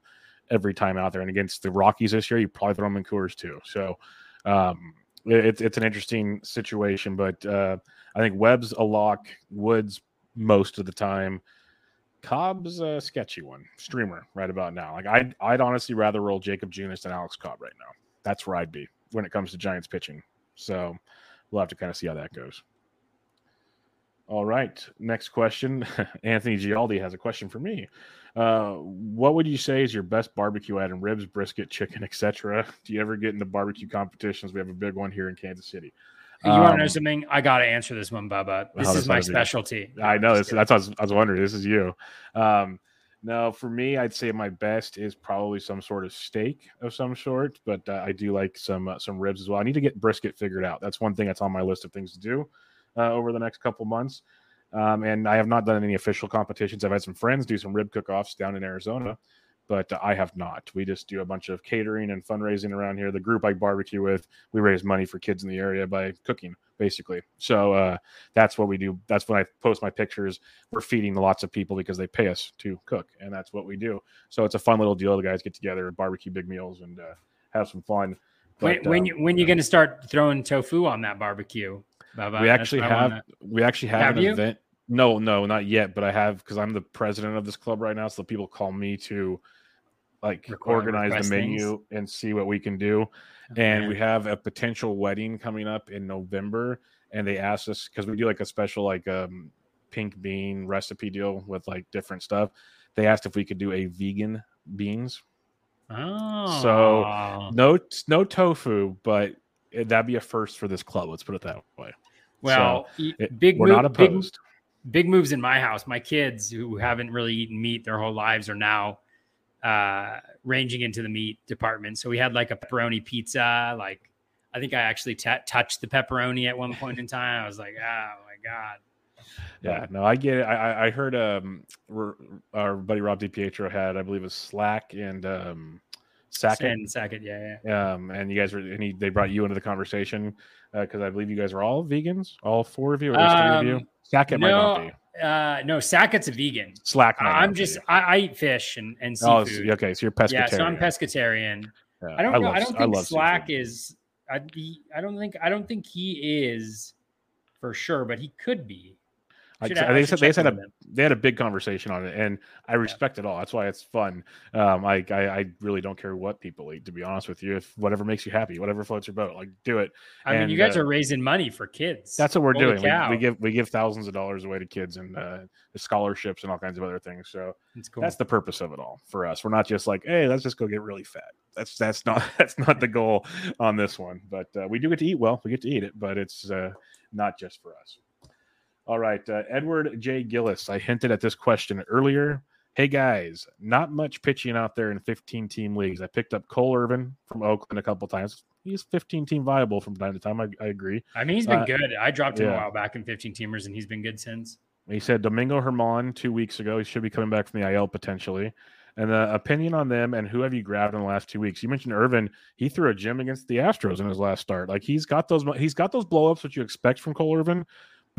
every time out there. And against the Rockies this year, you probably throw him in Coors too. So um, it's it's an interesting situation. But uh, I think Webb's a lock. Woods most of the time. Cobb's a sketchy one, streamer right about now. Like I'd I'd honestly rather roll Jakob Junis than Alex Cobb right now. That's where I'd be when it comes to Giants pitching. So we'll have to kind of see how that goes. All right, next question. Anthony Gialdi has a question for me. Uh, what would you say is your best barbecue item? Ribs, brisket, chicken, etc. Do you ever get into barbecue competitions? We have a big one here in Kansas City. You want to know Um, something? I got to answer this one, Bubba. This is my specialty. I know this, that's what I was, I was wondering. This is you. Um, no, for me, I'd say my best is probably some sort of steak of some sort, but uh, I do like some uh, some ribs as well. I need to get brisket figured out. That's one thing that's on my list of things to do uh, over the next couple months. Um, and I have not done any official competitions. I've had some friends do some rib cook-offs down in Arizona, but I have not. We just do a bunch of catering and fundraising around here. The group I barbecue with, we raise money for kids in the area by cooking, basically. So uh, that's what we do. That's when I post my pictures. We're feeding lots of people because they pay us to cook, and that's what we do. So it's a fun little deal. The guys get together, and barbecue big meals, and uh, have some fun. When, But, when um, you when you going to start throwing tofu on that barbecue? Bubba? we actually have wanna- we actually have, Have an you? event No, no, not yet. But I have because I'm the president of this club right now, so people call me to like Require- organize the menu and see what we can do. and we have a potential wedding coming up in November. And they asked us because we do like a special like um pink bean recipe deal with like different stuff. They asked if we could do a vegan beans. Oh, so No, no tofu, but it- that'd be a first for this club. Let's put it that way. well, e- It- big We're move, not big, opposed. big moves in my house. My kids who haven't really eaten meat their whole lives are now uh, ranging into the meat department. So we had like a pepperoni pizza. Like I think I actually t- touched the pepperoni at one point in time. I was like, oh my god. Yeah, no, I get it. I, I- heard um our buddy Rob DiPietro had, I believe, it was Slack and um Sackett. And Sackett, yeah, yeah. Um, and you guys were, and he, they brought you into the conversation because I believe you guys are all vegans, all four of you, or at least three of you. Um, Sackett might not be. Uh, no, Sackett's a vegan. Slack. Might I'm not just Be. I, I eat fish and, and Oh, seafood. so- okay, so you're pescatarian. yeah, so I'm pescatarian. Yeah, I don't know. love- I don't think love Slack seafood. is. I, he, I don't think. I don't think he is for sure, but he could be. I- Should I- I- I they said they said a they had a big conversation on it, and I respect it all. That's why it's fun. Um, I, I I really don't care what people eat, to be honest with you. If whatever makes you happy, whatever floats your boat, like do it. I mean, you guys uh, are raising money for kids. That's what we're Holy doing. We, we give we give thousands of dollars away to kids and uh, scholarships and all kinds of other things. So It's cool. that's the purpose of it all for us. We're not just like, hey, let's just go get really fat. That's that's not that's not the goal on this one. But uh, we do get to eat well. We get to eat it, but it's uh, not just for us. All right, uh, Edward J. Gillis. I hinted at this question earlier. Hey guys, not much pitching out there in 15 team leagues. I picked up Cole Irvin from Oakland a couple times. He's 15 team viable from time to time. I, I agree. I mean, he's been uh, good. I dropped him a while back in 15 teamers, and he's been good since. He said Domingo Germán two weeks ago. He should be coming back from the IL potentially. And the opinion on them and who have you grabbed in the last two weeks? You mentioned Irvin. He threw a gem against the Astros in his last start. Like he's got those he's got those blowups that you expect from Cole Irvin,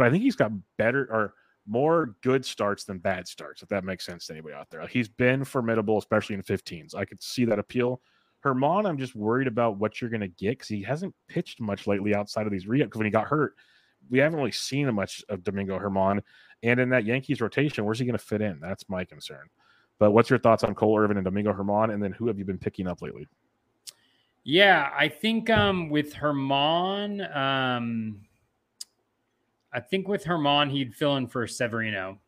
but I think he's got better or more good starts than bad starts, if that makes sense to anybody out there. He's been formidable, especially in 15s. I could see that appeal. Germán, I'm just worried about what you're going to get because he hasn't pitched much lately outside of these re Because when he got hurt, we haven't really seen much of Domingo Germán. And in that Yankees rotation, where's he going to fit in? That's my concern. But what's your thoughts on Cole Irvin and Domingo Germán? And then who have you been picking up lately? Yeah, I think um, with Germán, um, I think with Germán, he'd fill in for Severino.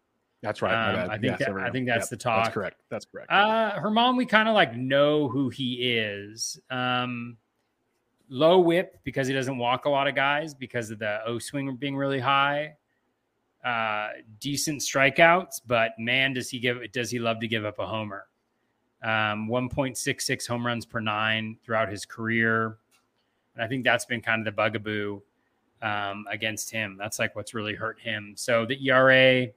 That's right. Um. I think Yeah, that- Severino. I think that's the talk. That's correct. That's correct. Uh, Germán, we kind of like know who he is. Um, low WHIP because he doesn't walk a lot of guys because of the O swing being really high. Uh, decent strikeouts, but man, does he give? Does he love to give up a homer? Um, 1.66 home runs per nine throughout his career, and I think that's been kind of the bugaboo um, against him. That's like what's really hurt him. So the ERA,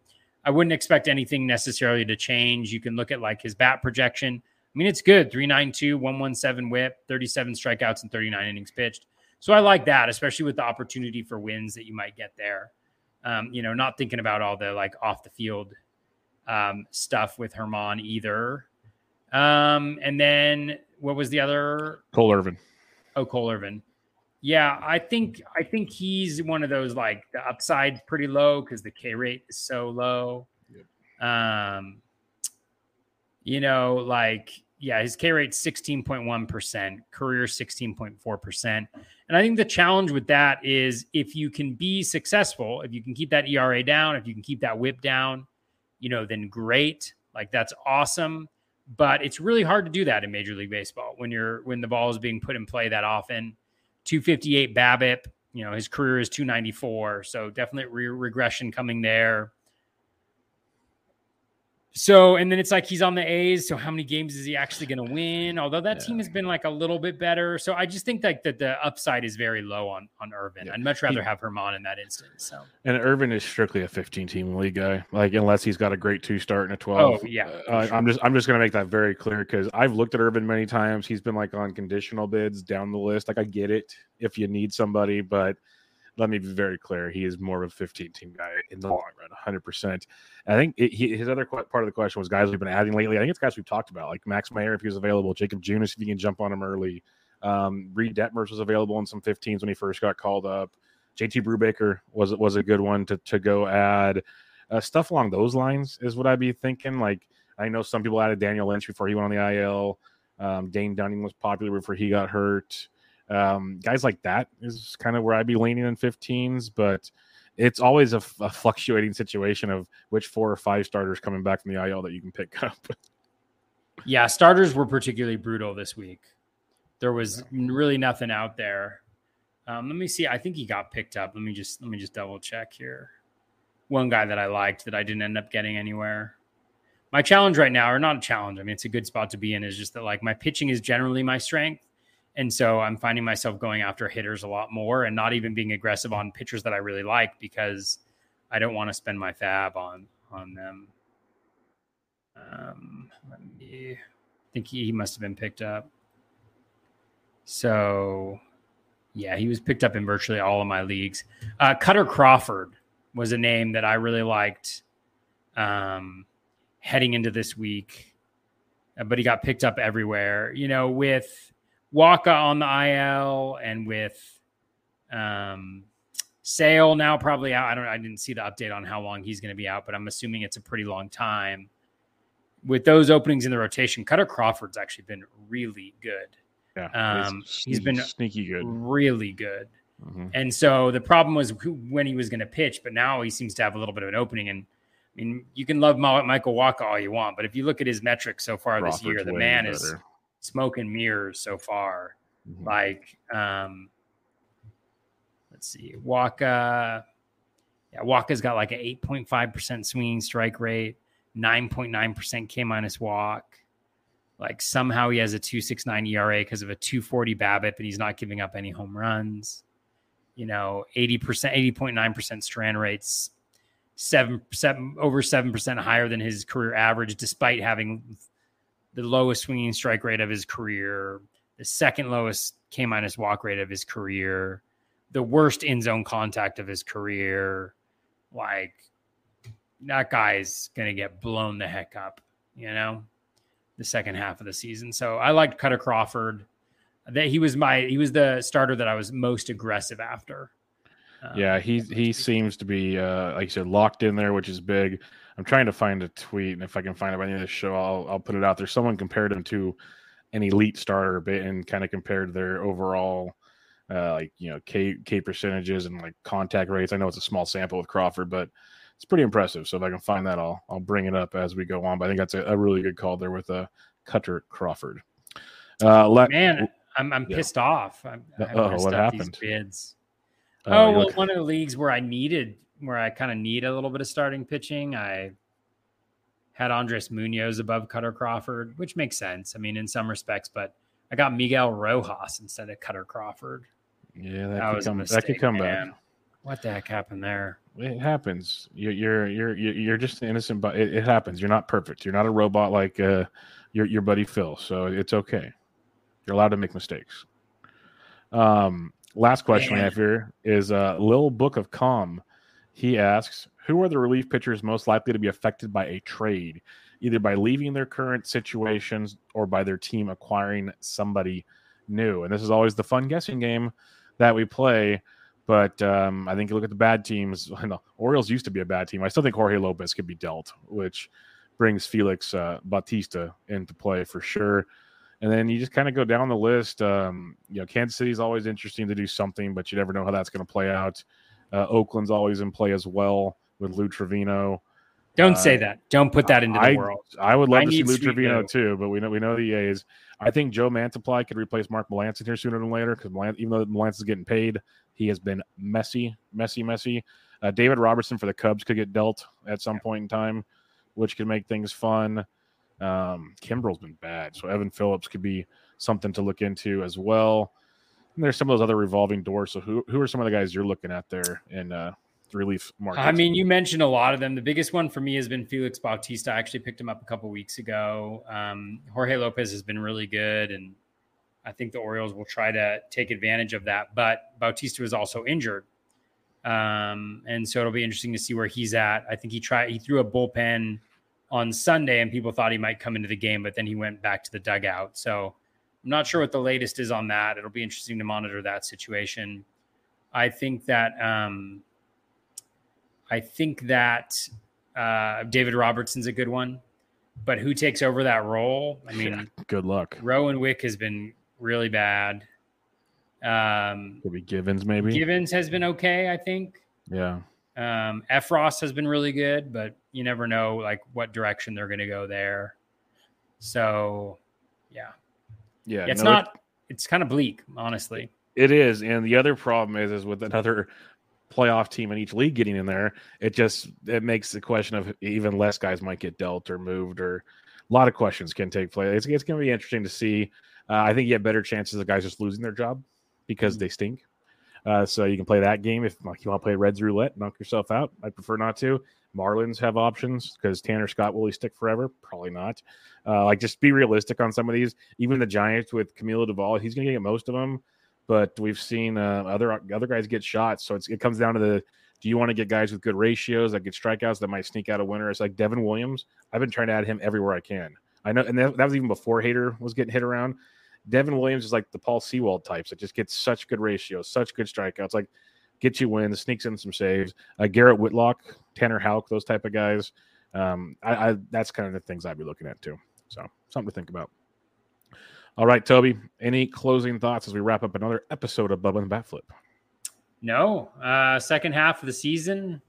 I wouldn't expect anything necessarily to change. You can look at like his bat projection. I mean, it's good 392, 117 WHIP, 37 strikeouts, and 39 innings pitched. So I like that, especially with the opportunity for wins that you might get there. Um, you know, not thinking about all the like off the field um, stuff with Germán either. Um, and then what was the other? Cole Irvin. Oh, Cole Irvin. Yeah, I think I think he's one of those like the upside's pretty low because the K rate is so low. Um, you know, like yeah, his K rate sixteen point one percent, career sixteen point four percent, and I think the challenge with that is if you can be successful, if you can keep that ERA down, if you can keep that WHIP down, you know, then great. Like that's awesome. But it's really hard to do that in Major League Baseball when you're when the ball is being put in play that often. 258 BABIP. You know, his career is 294. So definitely re- regression coming there. So, and then it's like he's on the A's. So, how many games is he actually going to win? Although that team has been like a little bit better. So, I just think like that the upside is very low on on Irvin. Yeah. I'd much rather He- have Germán in that instance. So, And Irvin is strictly a 15 team league guy. Like unless he's got a great two start and a 12. Oh, yeah, Uh, sure. I'm just I'm just gonna make that very clear because I've looked at Irvin many times. He's been like on conditional bids down the list. Like I get it if you need somebody, but let me be very clear. He is more of a 15 team guy in the long run, 100. percent I think it, he, his other part of the question was guys we've been adding lately. I think it's guys we've talked about, like Max Meyer, if he was available, Jakob Junis if you can jump on him early. Um, Reid Detmers was available in some 15s when he first got called up. JT Brubaker was was a good one to to go add. Uh, stuff along those lines is what I'd be thinking. Like I know some people added Daniel Lynch before he went on the IL. Um, Dane Dunning was popular before he got hurt. Um, guys like that is kind of where I'd be leaning in 15s, but it's always a, a, fluctuating situation of which four or five starters coming back from the IL that you can pick up. yeah, starters were particularly brutal this week. There was really nothing out there. Um, let me see. I think he got picked up. Let me just let me just double check here. One guy that I liked that I didn't end up getting anywhere. My challenge right now, or not a challenge, I mean it's a good spot to be in, is just that like my pitching is generally my strength. And so I'm finding myself going after hitters a lot more and not even being aggressive on pitchers that I really like because I don't want to spend my FAAB on on them. Um, me I think he, he must have been picked up. So yeah, he was picked up in virtually all of my leagues. Uh, Kutter Crawford was a name that I really liked um, heading into this week, uh, but he got picked up everywhere. You know, with Wacha on the IL and with um, Sale now probably out. I don't. I didn't see the update on how long he's going to be out, but I'm assuming it's a pretty long time. With those openings in the rotation, Kutter Crawford's actually been really good. Yeah, um, he's been sneaky good, really good. Mm-hmm. And so the problem was when he was going to pitch, but now he seems to have a little bit of an opening. And I mean, you can love Michael Wacha all you want, but if you look at his metrics so far Crawford's this year, the man better. Smoke and mirrors so far. Mm-hmm. Like, um, let's see, Wacha. Yeah, Wacha's got like an 8.5% swinging strike rate, 9.9% K minus walk. Like somehow he has a 269 ERA because of a 240 BABIP, but he's not giving up any home runs. You know, 80%, 80.9% strand rates, seven, seven over 7% higher than his career average, despite having the lowest swinging strike rate of his career, the second lowest K minus walk rate of his career, the worst in zone contact of his career. Like that guy's gonna get blown the heck up, you know the second half of the season. So I liked Kutter Crawford. That he was my he was the starter that I was most aggressive after. Um, yeah, he he seems to be uh, like you said locked in there, which is big. I'm trying to find a tweet, and if I can find it by the end of the show, I'll I'll put it out there. Someone compared him to an elite starter bit and kind of compared their overall uh, like you know K K percentages and like contact rates. I know it's a small sample with Crawford, but it's pretty impressive. So if I can find that, I'll I'll bring it up as we go on. But I think that's a, a really good call there with uh, Kutter Crawford. Uh, let, Man, I'm I'm yeah. pissed off. I'm, oh, what happened? bids. Uh, oh well, one of the leagues where I needed where I kind of need a little bit of starting pitching. I had Andres Munoz above Kutter Crawford, which makes sense. I mean, in some respects, but I got Miguel Rojas instead of Kutter Crawford. Yeah, that, that could was come, mistake, that could come man. back. What the heck happened there? It happens. You're you're you're you're just innocent, but it, it happens. You're not perfect. You're not a robot like uh, your your buddy Phil. So it's okay. You're allowed to make mistakes. Um, last question Man. I have here is uh, Lil Book of Calm. He asks, "Who are the relief pitchers most likely to be affected by a trade, either by leaving their current situations or by their team acquiring somebody new?" And this is always the fun guessing game that we play but um, I think you look at the bad teams. Orioles used to be a bad team. I still think Jorge Lopez could be dealt, which brings Felix uh, Bautista into play for sure. And then you just kind of go down the list. Um, you know, Kansas City is always interesting to do something, but you never know how that's going to play out. Uh, Oakland's always in play as well with Lou Trivino. Don't uh, say that. Don't put that into the world. I would love I to see Lou Trivino too, but we know we know the A's. I think Joe Mantiply could replace Mark Melancon here sooner than later because even though Melancon is getting paid, he has been messy, messy, messy. Uh, David Robertson for the Cubs could get dealt at some point in time, which could make things fun. Um, Kimbrel's been bad, so Evan Phillips could be something to look into as well. And there's some of those other revolving doors. So who who are some of the guys you're looking at there in uh, the relief market? I mean, you mentioned a lot of them. The biggest one for me has been Felix Bautista. I actually picked him up a couple weeks ago. Um, Jorge Lopez has been really good, and I think the Orioles will try to take advantage of that. But Bautista was also injured. Um, and so it'll be interesting to see where he's at. I think he tried, he threw a bullpen on Sunday and people thought he might come into the game, but then he went back to the dugout. So I'm not sure what the latest is on that. It'll be interesting to monitor that situation. I think that, um, I think that Uh, David Robertson's a good one, but who takes over that role? I mean, Good luck. Rowan Wick has been really bad. Um, Could be Givens, maybe. Givens has been okay, I think. yeah. Um, Effross has been really good, but you never know like what direction they're going to go there. So, yeah, Yeah. it's no, it- not. It's kind of bleak, honestly. It is, and the other problem is, is with another playoff team in each league getting in there, it just it makes the question of even less guys might get dealt or moved, or a lot of questions can take place. It's, it's going to be interesting to see. Uh, I think you have better chances of guys just losing their job because they stink. Uh, so you can play that game if like you want to play Reds roulette, knock yourself out. I prefer not to. Marlins have options because Tanner Scott will he stick forever? Probably not. Uh, like just be realistic on some of these. Even the Giants with Camilo Doval, he's going to get most of them but we've seen uh, other other guys get shots. So it comes down to the do you want to get guys with good ratios that get strikeouts that might sneak out a winner? It's like Devin Williams. I've been trying to add him everywhere I can. I know, and that, that was even before Hader was getting hit around. Devin Williams is like the Paul Sewald types. that just gets such good ratios, such good strikeouts. Like get you wins, sneaks in some saves. Uh, Garrett Whitlock, Tanner Houck, those type of guys. Um, I, I that's kind of the things I'd be looking at too. So something to think about. All right, Toby. Any closing thoughts as we wrap up another episode of Bubba and the Bat Flip? No, uh, second half of the season,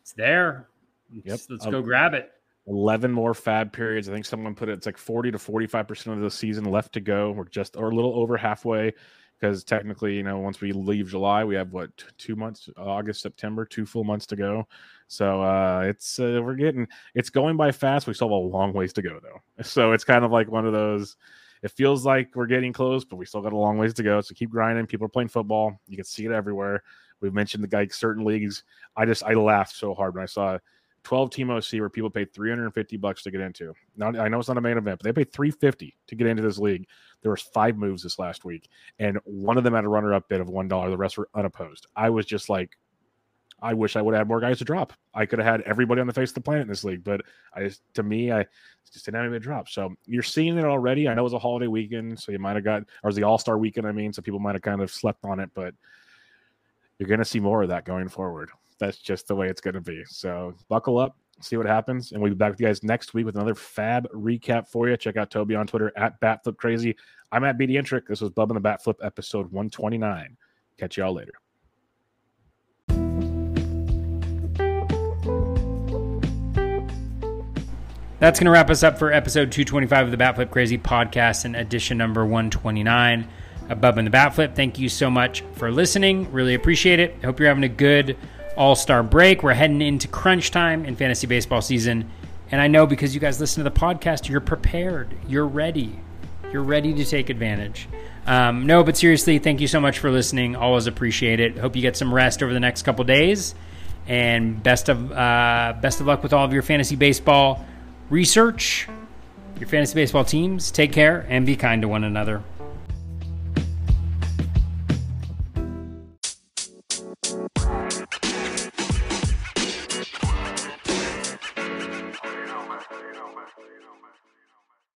it's there. Let's, Yep. let's Um, go grab it. 11 more FAAB periods. I think someone put it, it's like 40 to 45% of the season left to go. We're just, or a little over halfway because technically, you know, once we leave July, we have what, two months, August, September, two full months to go. So uh, it's, uh, we're getting, it's going by fast. We still have a long ways to go though. So it's kind of like one of those, it feels like we're getting close, but we still got a long ways to go. So keep grinding. People are playing football. You can see it everywhere. We've mentioned the guy certain leagues. I just I laughed so hard when I saw 12 team OC where people paid 350 bucks to get into. Now I know it's not a main event, but they paid 350 to get into this league. There was five moves this last week, and one of them had a runner-up bid of one dollar. The rest were unopposed. I was just like, I wish I would have had more guys to drop. I could have had everybody on the face of the planet in this league, but I just to me, I just didn't have anybody to drop. So you're seeing it already. I know it was a holiday weekend, so you might have got or it was the All Star weekend. I mean, so people might have kind of slept on it, but you're going to see more of that going forward. That's just the way it's going to be. So buckle up, see what happens, and we'll be back with you guys next week with another FAAB recap for you. Check out Toby on Twitter at BatFlipCrazy. I'm at BDentric. This was Bub and the Batflip episode 129. Catch y'all later. That's going to wrap us up for episode 225 of the Bat Flip Crazy podcast and edition number 129 of Bub and the Batflip. Thank you so much for listening. Really appreciate it. Hope you're having a good all star break. We're heading into crunch time in fantasy baseball season. And I know because you guys listen to the podcast, you're prepared, you're ready, you're ready to take advantage. Um, no, but seriously, thank you so much for listening. Always appreciate it. Hope you get some rest over the next couple days. And best of uh, best of luck with all of your fantasy baseball research, your fantasy baseball teams. Take care and be kind to one another.